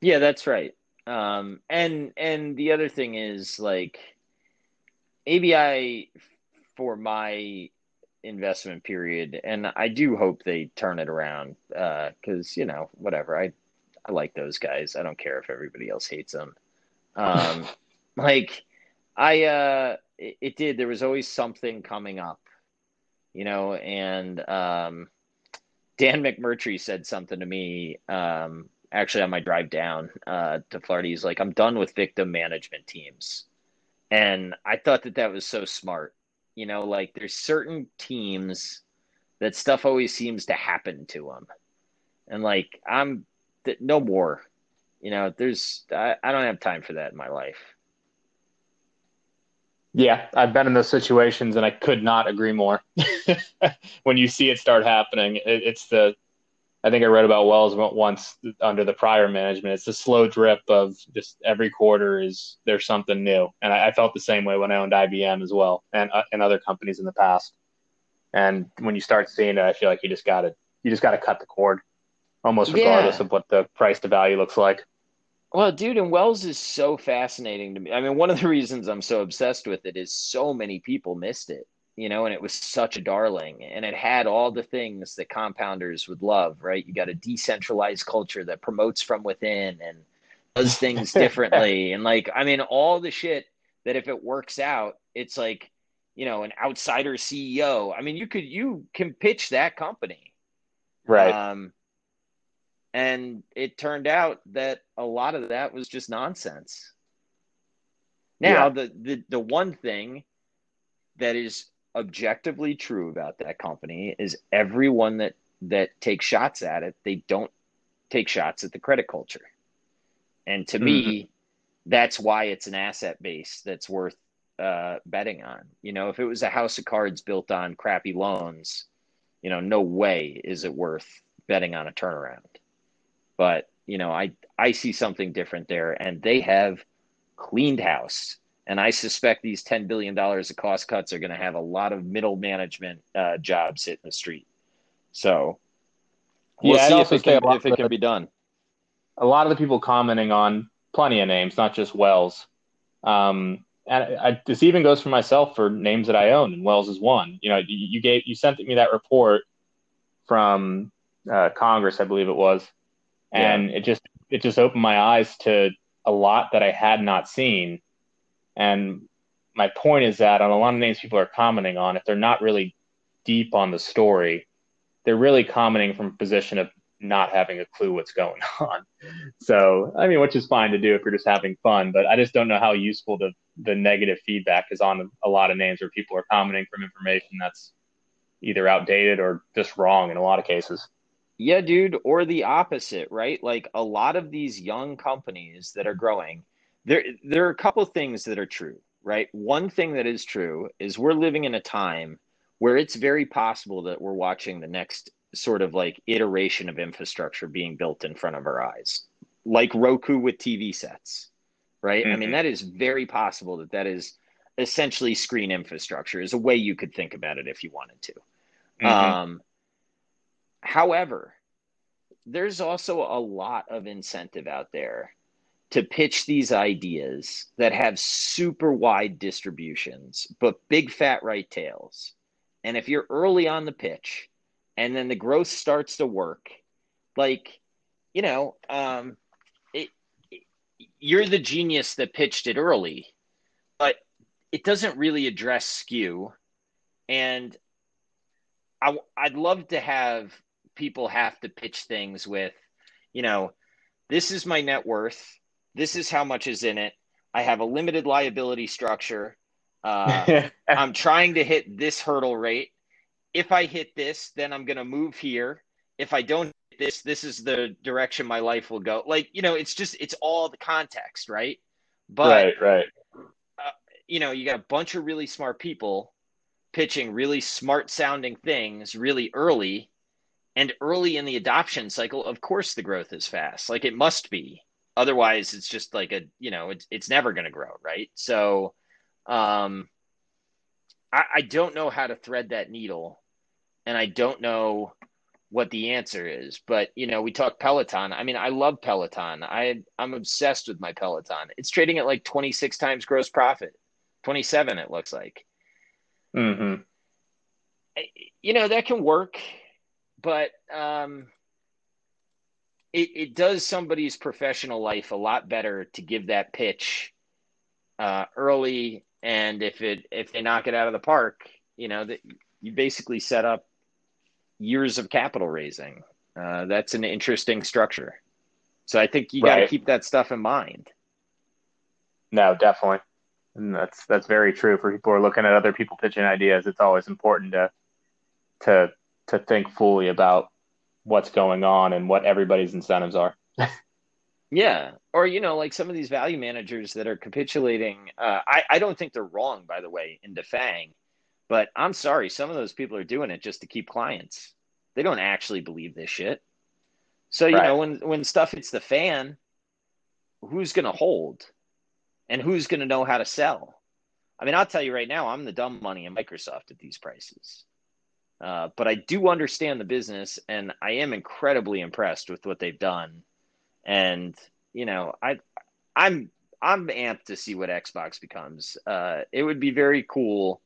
yeah, that's right. Um, and and the other thing is like ABI for my investment period, and I do hope they turn it around because uh, you know whatever I I like those guys. I don't care if everybody else hates them. Um, like I uh, it, it, did. There was always something coming up, you know, and um, Dan McMurtry said something to me. Um, actually, on my drive down uh, to Florida, he's like, "I'm done with victim management teams," and I thought that that was so smart you know, like there's certain teams that stuff always seems to happen to them. And like I'm th- no more. You know, there's I, I don't have time for that in my life. Yeah, I've been in those situations and I could not agree more. when you see it start happening, it, it's the I think I read about Wells once under the prior management. It's a slow drip of just every quarter is there's something new, and I, I felt the same way when I owned IBM as well, and uh, and other companies in the past. And when you start seeing it, I feel like you just got to you just got to cut the cord, almost regardless yeah. of what the price to value looks like. Well, dude, and Wells is so fascinating to me. I mean, one of the reasons I'm so obsessed with it is so many people missed it you know, and it was such a darling. And it had all the things that compounders would love, right? You got a decentralized culture that promotes from within and does things differently. and like, I mean, all the shit that if it works out, it's like you know, an outsider CEO. I mean, you could you can pitch that company. Right. Um, and it turned out that a lot of that was just nonsense. Now, yeah. the, the the one thing that is objectively true about that company is everyone that that takes shots at it, they don't take shots at the credit culture. And to mm-hmm. me, that's why it's an asset base that's worth uh, betting on. You know, if it was a house of cards built on crappy loans, you know, no way is it worth betting on a turnaround. But you know, I I see something different there, and they have cleaned house. And I suspect these ten billion dollars of cost cuts are going to have a lot of middle management uh, jobs hitting the street. So we'll yeah, see if it, can, if it can be done. A lot of the people commenting on plenty of names, not just Wells. Um, and I, this even goes for myself for names that I own, and Wells is one. You know, you, you gave you sent me that report from uh, Congress, I believe it was, and yeah. it just it just opened my eyes to a lot that I had not seen. And my point is that on a lot of names people are commenting on, if they're not really deep on the story, they're really commenting from a position of not having a clue what's going on. So, I mean, which is fine to do if you're just having fun, but I just don't know how useful the, the negative feedback is on a lot of names where people are commenting from information that's either outdated or just wrong in a lot of cases. Yeah, dude, or the opposite, right? Like a lot of these young companies that are growing, there there are a couple things that are true, right? One thing that is true is we're living in a time where it's very possible that we're watching the next sort of like iteration of infrastructure being built in front of our eyes, like Roku with TV sets, right? Mm-hmm. I mean, mm-hmm. that is very possible that that is essentially screen infrastructure, is a way you could think about it if you wanted to. Mm-hmm. Um, however, there's also a lot of incentive out there to pitch these ideas that have super wide distributions, but big fat right tails. And if you're early on the pitch, and then the growth starts to work like you know um it, it, you're the genius that pitched it early but it doesn't really address skew and I, i'd love to have people have to pitch things with you know this is my net worth this is how much is in it i have a limited liability structure uh, i'm trying to hit this hurdle rate if I hit this, then I'm going to move here. If I don't hit this, this is the direction my life will go. Like, you know, it's just, it's all the context, right? But, right, right. Uh, you know, you got a bunch of really smart people pitching really smart sounding things really early. And early in the adoption cycle, of course, the growth is fast. Like it must be. Otherwise, it's just like a, you know, it's, it's never going to grow, right? So, um, I, I don't know how to thread that needle and I don't know what the answer is. But you know, we talk Peloton. I mean, I love Peloton. I I'm obsessed with my Peloton. It's trading at like 26 times gross profit, 27 it looks like. Mm-hmm. You know that can work, but um, it it does somebody's professional life a lot better to give that pitch uh, early, and if it if they knock it out of the park, you know that you basically set up years of capital raising. Uh, that's an interesting structure. So I think you got to keep that stuff in mind. No, definitely. And that's that's very true for people who are looking at other people pitching ideas. It's always important to to to think fully about what's going on and what everybody's incentives are. yeah, or you know, like some of these value managers that are capitulating. Uh, I I don't think they're wrong, by the way, in defang but I'm sorry, some of those people are doing it just to keep clients. They don't actually believe this shit. So, you right. know, when when stuff hits the fan, who's going to hold? And who's going to know how to sell? I mean, I'll tell you right now, I'm the dumb money in Microsoft at these prices. Uh, but I do understand the business, and I am incredibly impressed with what they've done. And you know, I, I'm I'm amped to see what Xbox becomes. Uh, it would be very cool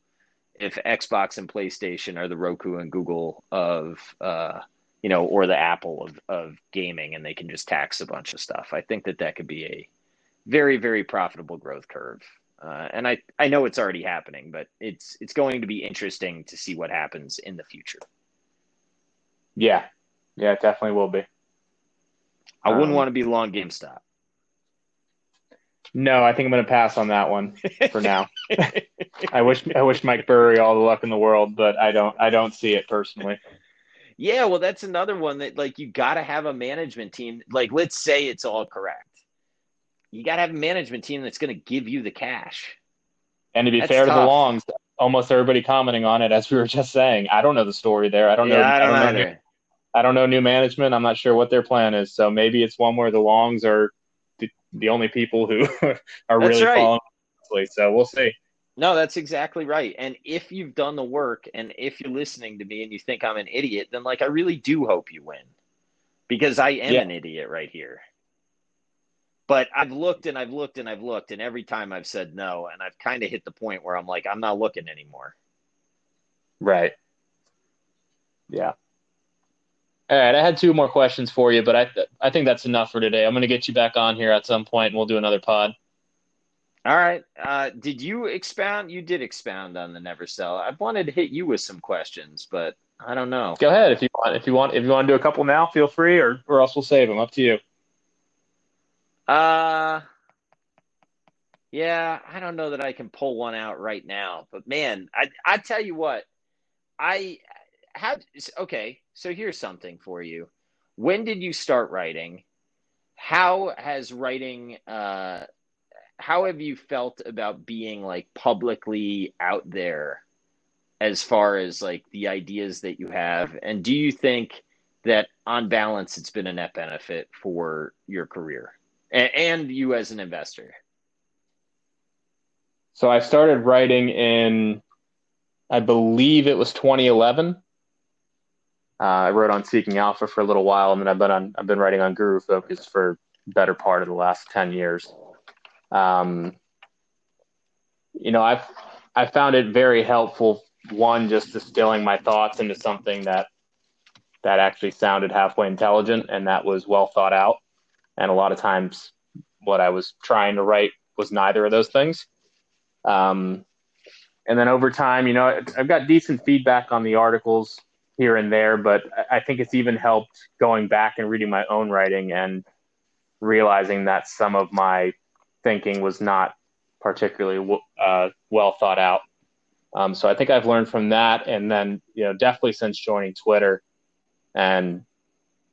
if Xbox and PlayStation are the Roku and Google of uh, you know, or the Apple of of gaming, and they can just tax a bunch of stuff. I think that that could be a very very profitable growth curve. Uh, and I, I know it's already happening, but it's it's going to be interesting to see what happens in the future. Yeah, yeah, it definitely will be. I wouldn't um, want to be long GameStop. No, I think I'm going to pass on that one for now. I wish I wish Mike Burry all the luck in the world, but I don't I don't see it personally. Yeah, well, that's another one that like you got to have a management team. Like, let's say it's all correct. You got to have a management team that's going to give you the cash. And to be that's fair tough. to the Longs, almost everybody commenting on it, as we were just saying. I don't know the story there. I don't yeah, know. I don't, I don't know. New, I don't know new management. I'm not sure what their plan is. So maybe it's one where the Longs are the, the only people who are that's really right. following. So we'll see. No, that's exactly right. And if you've done the work and if you're listening to me and you think I'm an idiot, then like I really do hope you win. Because I am yeah. an idiot right here. But I've looked and I've looked and I've looked and every time I've said no and I've kind of hit the point where I'm like I'm not looking anymore. Right. Yeah. All right, I had two more questions for you, but I th- I think that's enough for today. I'm going to get you back on here at some point and we'll do another pod. All right. Uh, did you expound? You did expound on the never sell. I wanted to hit you with some questions, but I don't know. Go ahead if you want. If you want, if you want to do a couple now, feel free, or or else we'll save them. Up to you. Uh, yeah, I don't know that I can pull one out right now, but man, I I tell you what, I have okay. So here's something for you. When did you start writing? How has writing uh how have you felt about being like publicly out there as far as like the ideas that you have and do you think that on balance it's been a net benefit for your career and, you as an investor so i started writing in i believe it was 2011 uh, i wrote on seeking alpha for a little while and then i've been on i've been writing on guru focus for better part of the last 10 years um, you know, I've I found it very helpful. One, just distilling my thoughts into something that that actually sounded halfway intelligent and that was well thought out. And a lot of times, what I was trying to write was neither of those things. Um, and then over time, you know, I've got decent feedback on the articles here and there, but I think it's even helped going back and reading my own writing and realizing that some of my thinking was not particularly uh, well thought out. Um, so I think I've learned from that, and then you know definitely since joining Twitter and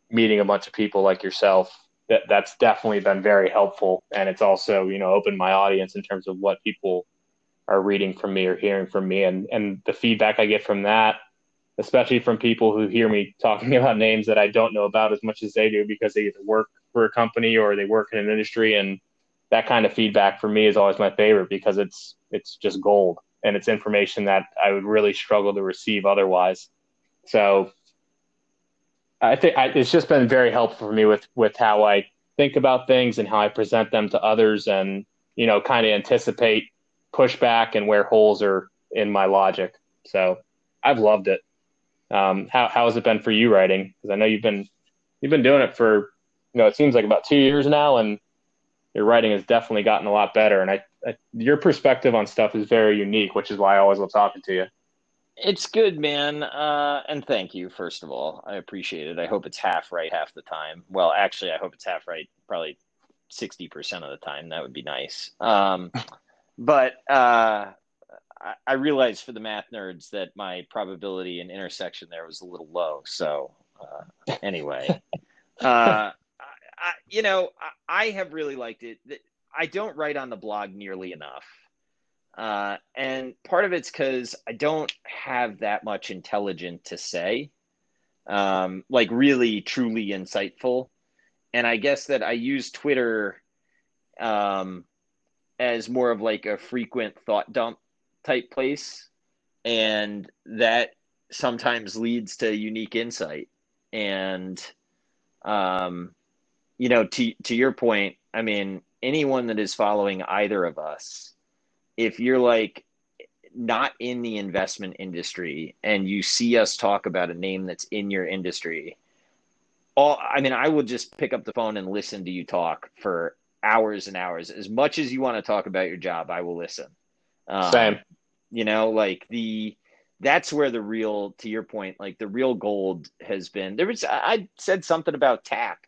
meeting a bunch of people like yourself, that that's definitely been very helpful, and it's also you know opened my audience in terms of what people are reading from me or hearing from me, and and the feedback I get from that, especially from people who hear me talking about names that I don't know about as much as they do because they either work for a company or they work in an industry. And that kind of feedback for me is always my favorite because it's it's just gold and it's information that I would really struggle to receive otherwise. So I think I, it's just been very helpful for me with with how I think about things and how I present them to others, and you know, kind of anticipate pushback and where holes are in my logic. So I've loved it. Um, how how has it been for you writing? Because I know you've been you've been doing it for you know it seems like about two years now, and your writing has definitely gotten a lot better. And I, I, your perspective on stuff is very unique, which is why I always love talking to you. It's good, man. Uh, and thank you, first of all. I appreciate it. I hope it's half right half the time. Well, actually, I hope it's half right probably 60% of the time. That would be nice. Um, but uh, I, I realized for the math nerds that my probability and intersection there was a little low. So, uh, anyway. Uh, I, you know, I, I have really liked it. I don't write on the blog nearly enough. Uh, and part of it's because I don't have that much intelligent to say, um, like really truly insightful. And I guess that I use Twitter um, as more of like a frequent thought dump type place. And that sometimes leads to unique insight. And um, you know, to to your point, I mean, anyone that is following either of us, if you're like not in the investment industry and you see us talk about a name that's in your industry, all I mean, I will just pick up the phone and listen to you talk for hours and hours. As much as you want to talk about your job, I will listen. Um, Same. You know, like the that's where the real, to your point, like the real gold has been. There was I said something about TAP,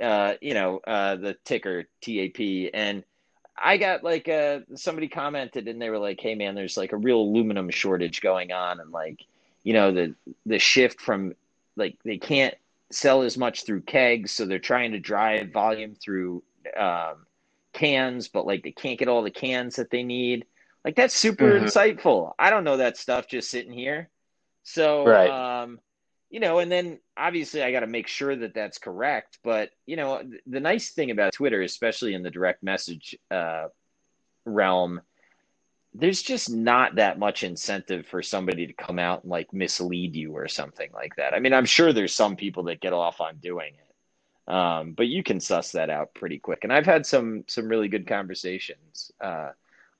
uh, you know, uh, the ticker TAP, and I got like uh somebody commented and they were like, "Hey man, there's like a real aluminum shortage going on, and like you know the the shift from like they can't sell as much through kegs, so they're trying to drive volume through um, cans, but like they can't get all the cans that they need. Like that's super mm-hmm. insightful. I don't know that stuff just sitting here. So, right. um, you know, and then obviously I got to make sure that that's correct. But you know, the nice thing about Twitter, especially in the direct message uh, realm, there's just not that much incentive for somebody to come out and like mislead you or something like that. I mean, I'm sure there's some people that get off on doing it, um, but you can suss that out pretty quick. And I've had some some really good conversations. Uh,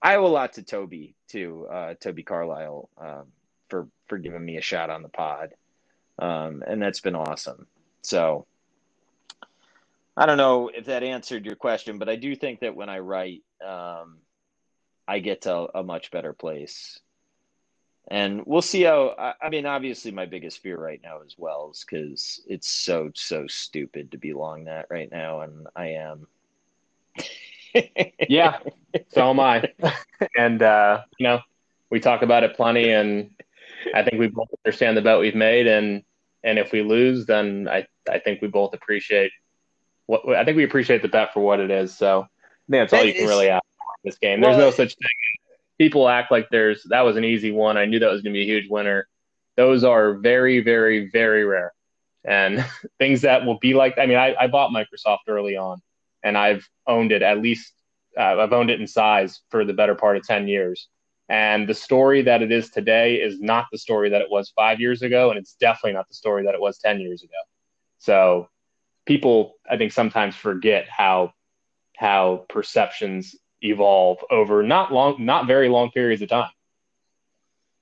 I owe a lot to Toby too, uh, Toby Carlisle, um, for for giving me a shot on the pod, um, and that's been awesome. So. I don't know if that answered your question, but I do think that when I write, um, I get to a much better place. And we'll see how. I, I mean, obviously, my biggest fear right now is because it's so so stupid to be long that right now, and I am. yeah, so am I. and uh, you know, we talk about it plenty, and I think we both understand the bet we've made, and and if we lose, then I I think we both appreciate what I think we appreciate the bet for what it is. So I think that's all you can really ask this game. There's well, no such thing. People act like there's that was an easy one. I knew that was going to be a huge winner. Those are very, very, very rare, and things that will be like. I mean, I, I bought Microsoft early on, and I've owned it at least. Uh, I've owned it in size for the better part of ten years. And the story that it is today is not the story that it was five years ago, and it's definitely not the story that it was ten years ago. So people, I think, sometimes forget how how perceptions evolve over not long, not very long periods of time.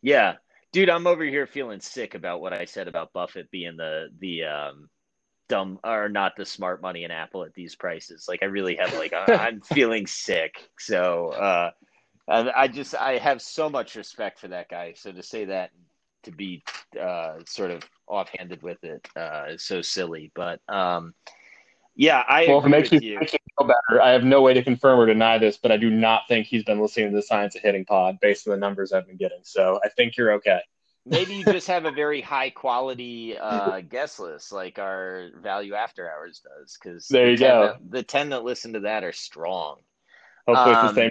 Yeah, dude, I'm over here feeling sick about what I said about Buffett being the the um, dumb or not the smart money in Apple at these prices. Like, I really have like I'm feeling sick. So, uh, and I just I have so much respect for that guy. So to say that to be uh, sort of offhanded with it uh, is so silly. But um, yeah, I well, if it makes you, makes you, feel better, I have no way to confirm or deny this, but I do not think he's been listening to the Science of Hitting pod based on the numbers I've been getting. So I think you're okay. Maybe you just have a very high quality uh, guest list, like our Value After Hours does. Because there you the go. That, the ten that listen to that are strong. Hopefully, um, it's the um, same.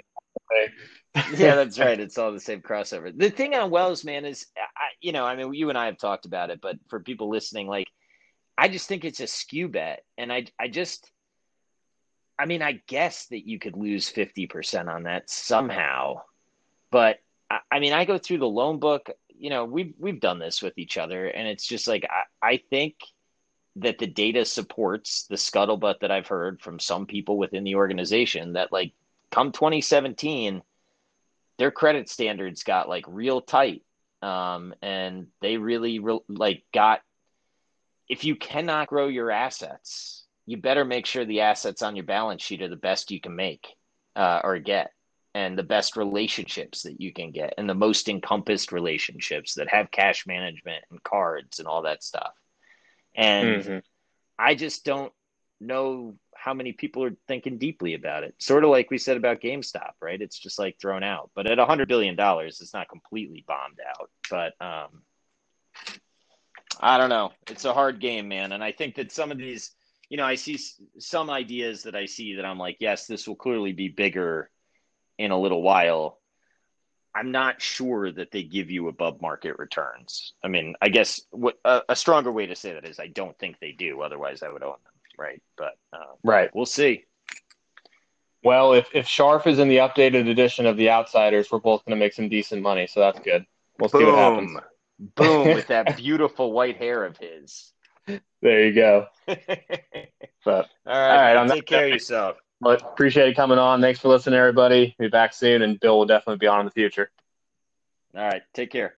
Yeah, that's right. It's all the same crossover. The thing on Wells, man, is I, you know, I mean, you and I have talked about it, but for people listening, like I just think it's a skew bet. And I, I just, I mean, I guess that you could lose 50% on that somehow. But I, I, mean, I go through the loan book, you know, we've, we've done this with each other. And it's just like, I, I think that the data supports the scuttlebutt that I've heard from some people within the organization that, like, come 2017, their credit standards got like real tight. Um, and they really, re- like, got if you cannot grow your assets, you better make sure the assets on your balance sheet are the best you can make uh, or get and the best relationships that you can get and the most encompassed relationships that have cash management and cards and all that stuff. And mm-hmm. I just don't know how many people are thinking deeply about it. Sort of like we said about GameStop, right? It's just like thrown out. But at a hundred billion dollars, it's not completely bombed out. But um, I don't know. It's a hard game, man. And I think that some of these, you know, I see some ideas that I see that I'm like, yes, this will clearly be bigger in a little while. I'm not sure that they give you above market returns. I mean, I guess what a, a stronger way to say that is I don't think they do. Otherwise, I would own them, right? But uh, right, we'll see. Well, if if Scharf is in the updated edition of the Outsiders, we're both going to make some decent money, so that's good. We'll Boom. see what happens. Boom with that beautiful white hair of his. There you go. but all right, all right take care of yourself. But appreciate you coming on. Thanks for listening, everybody. Be back soon, and Bill will definitely be on in the future. All right, take care.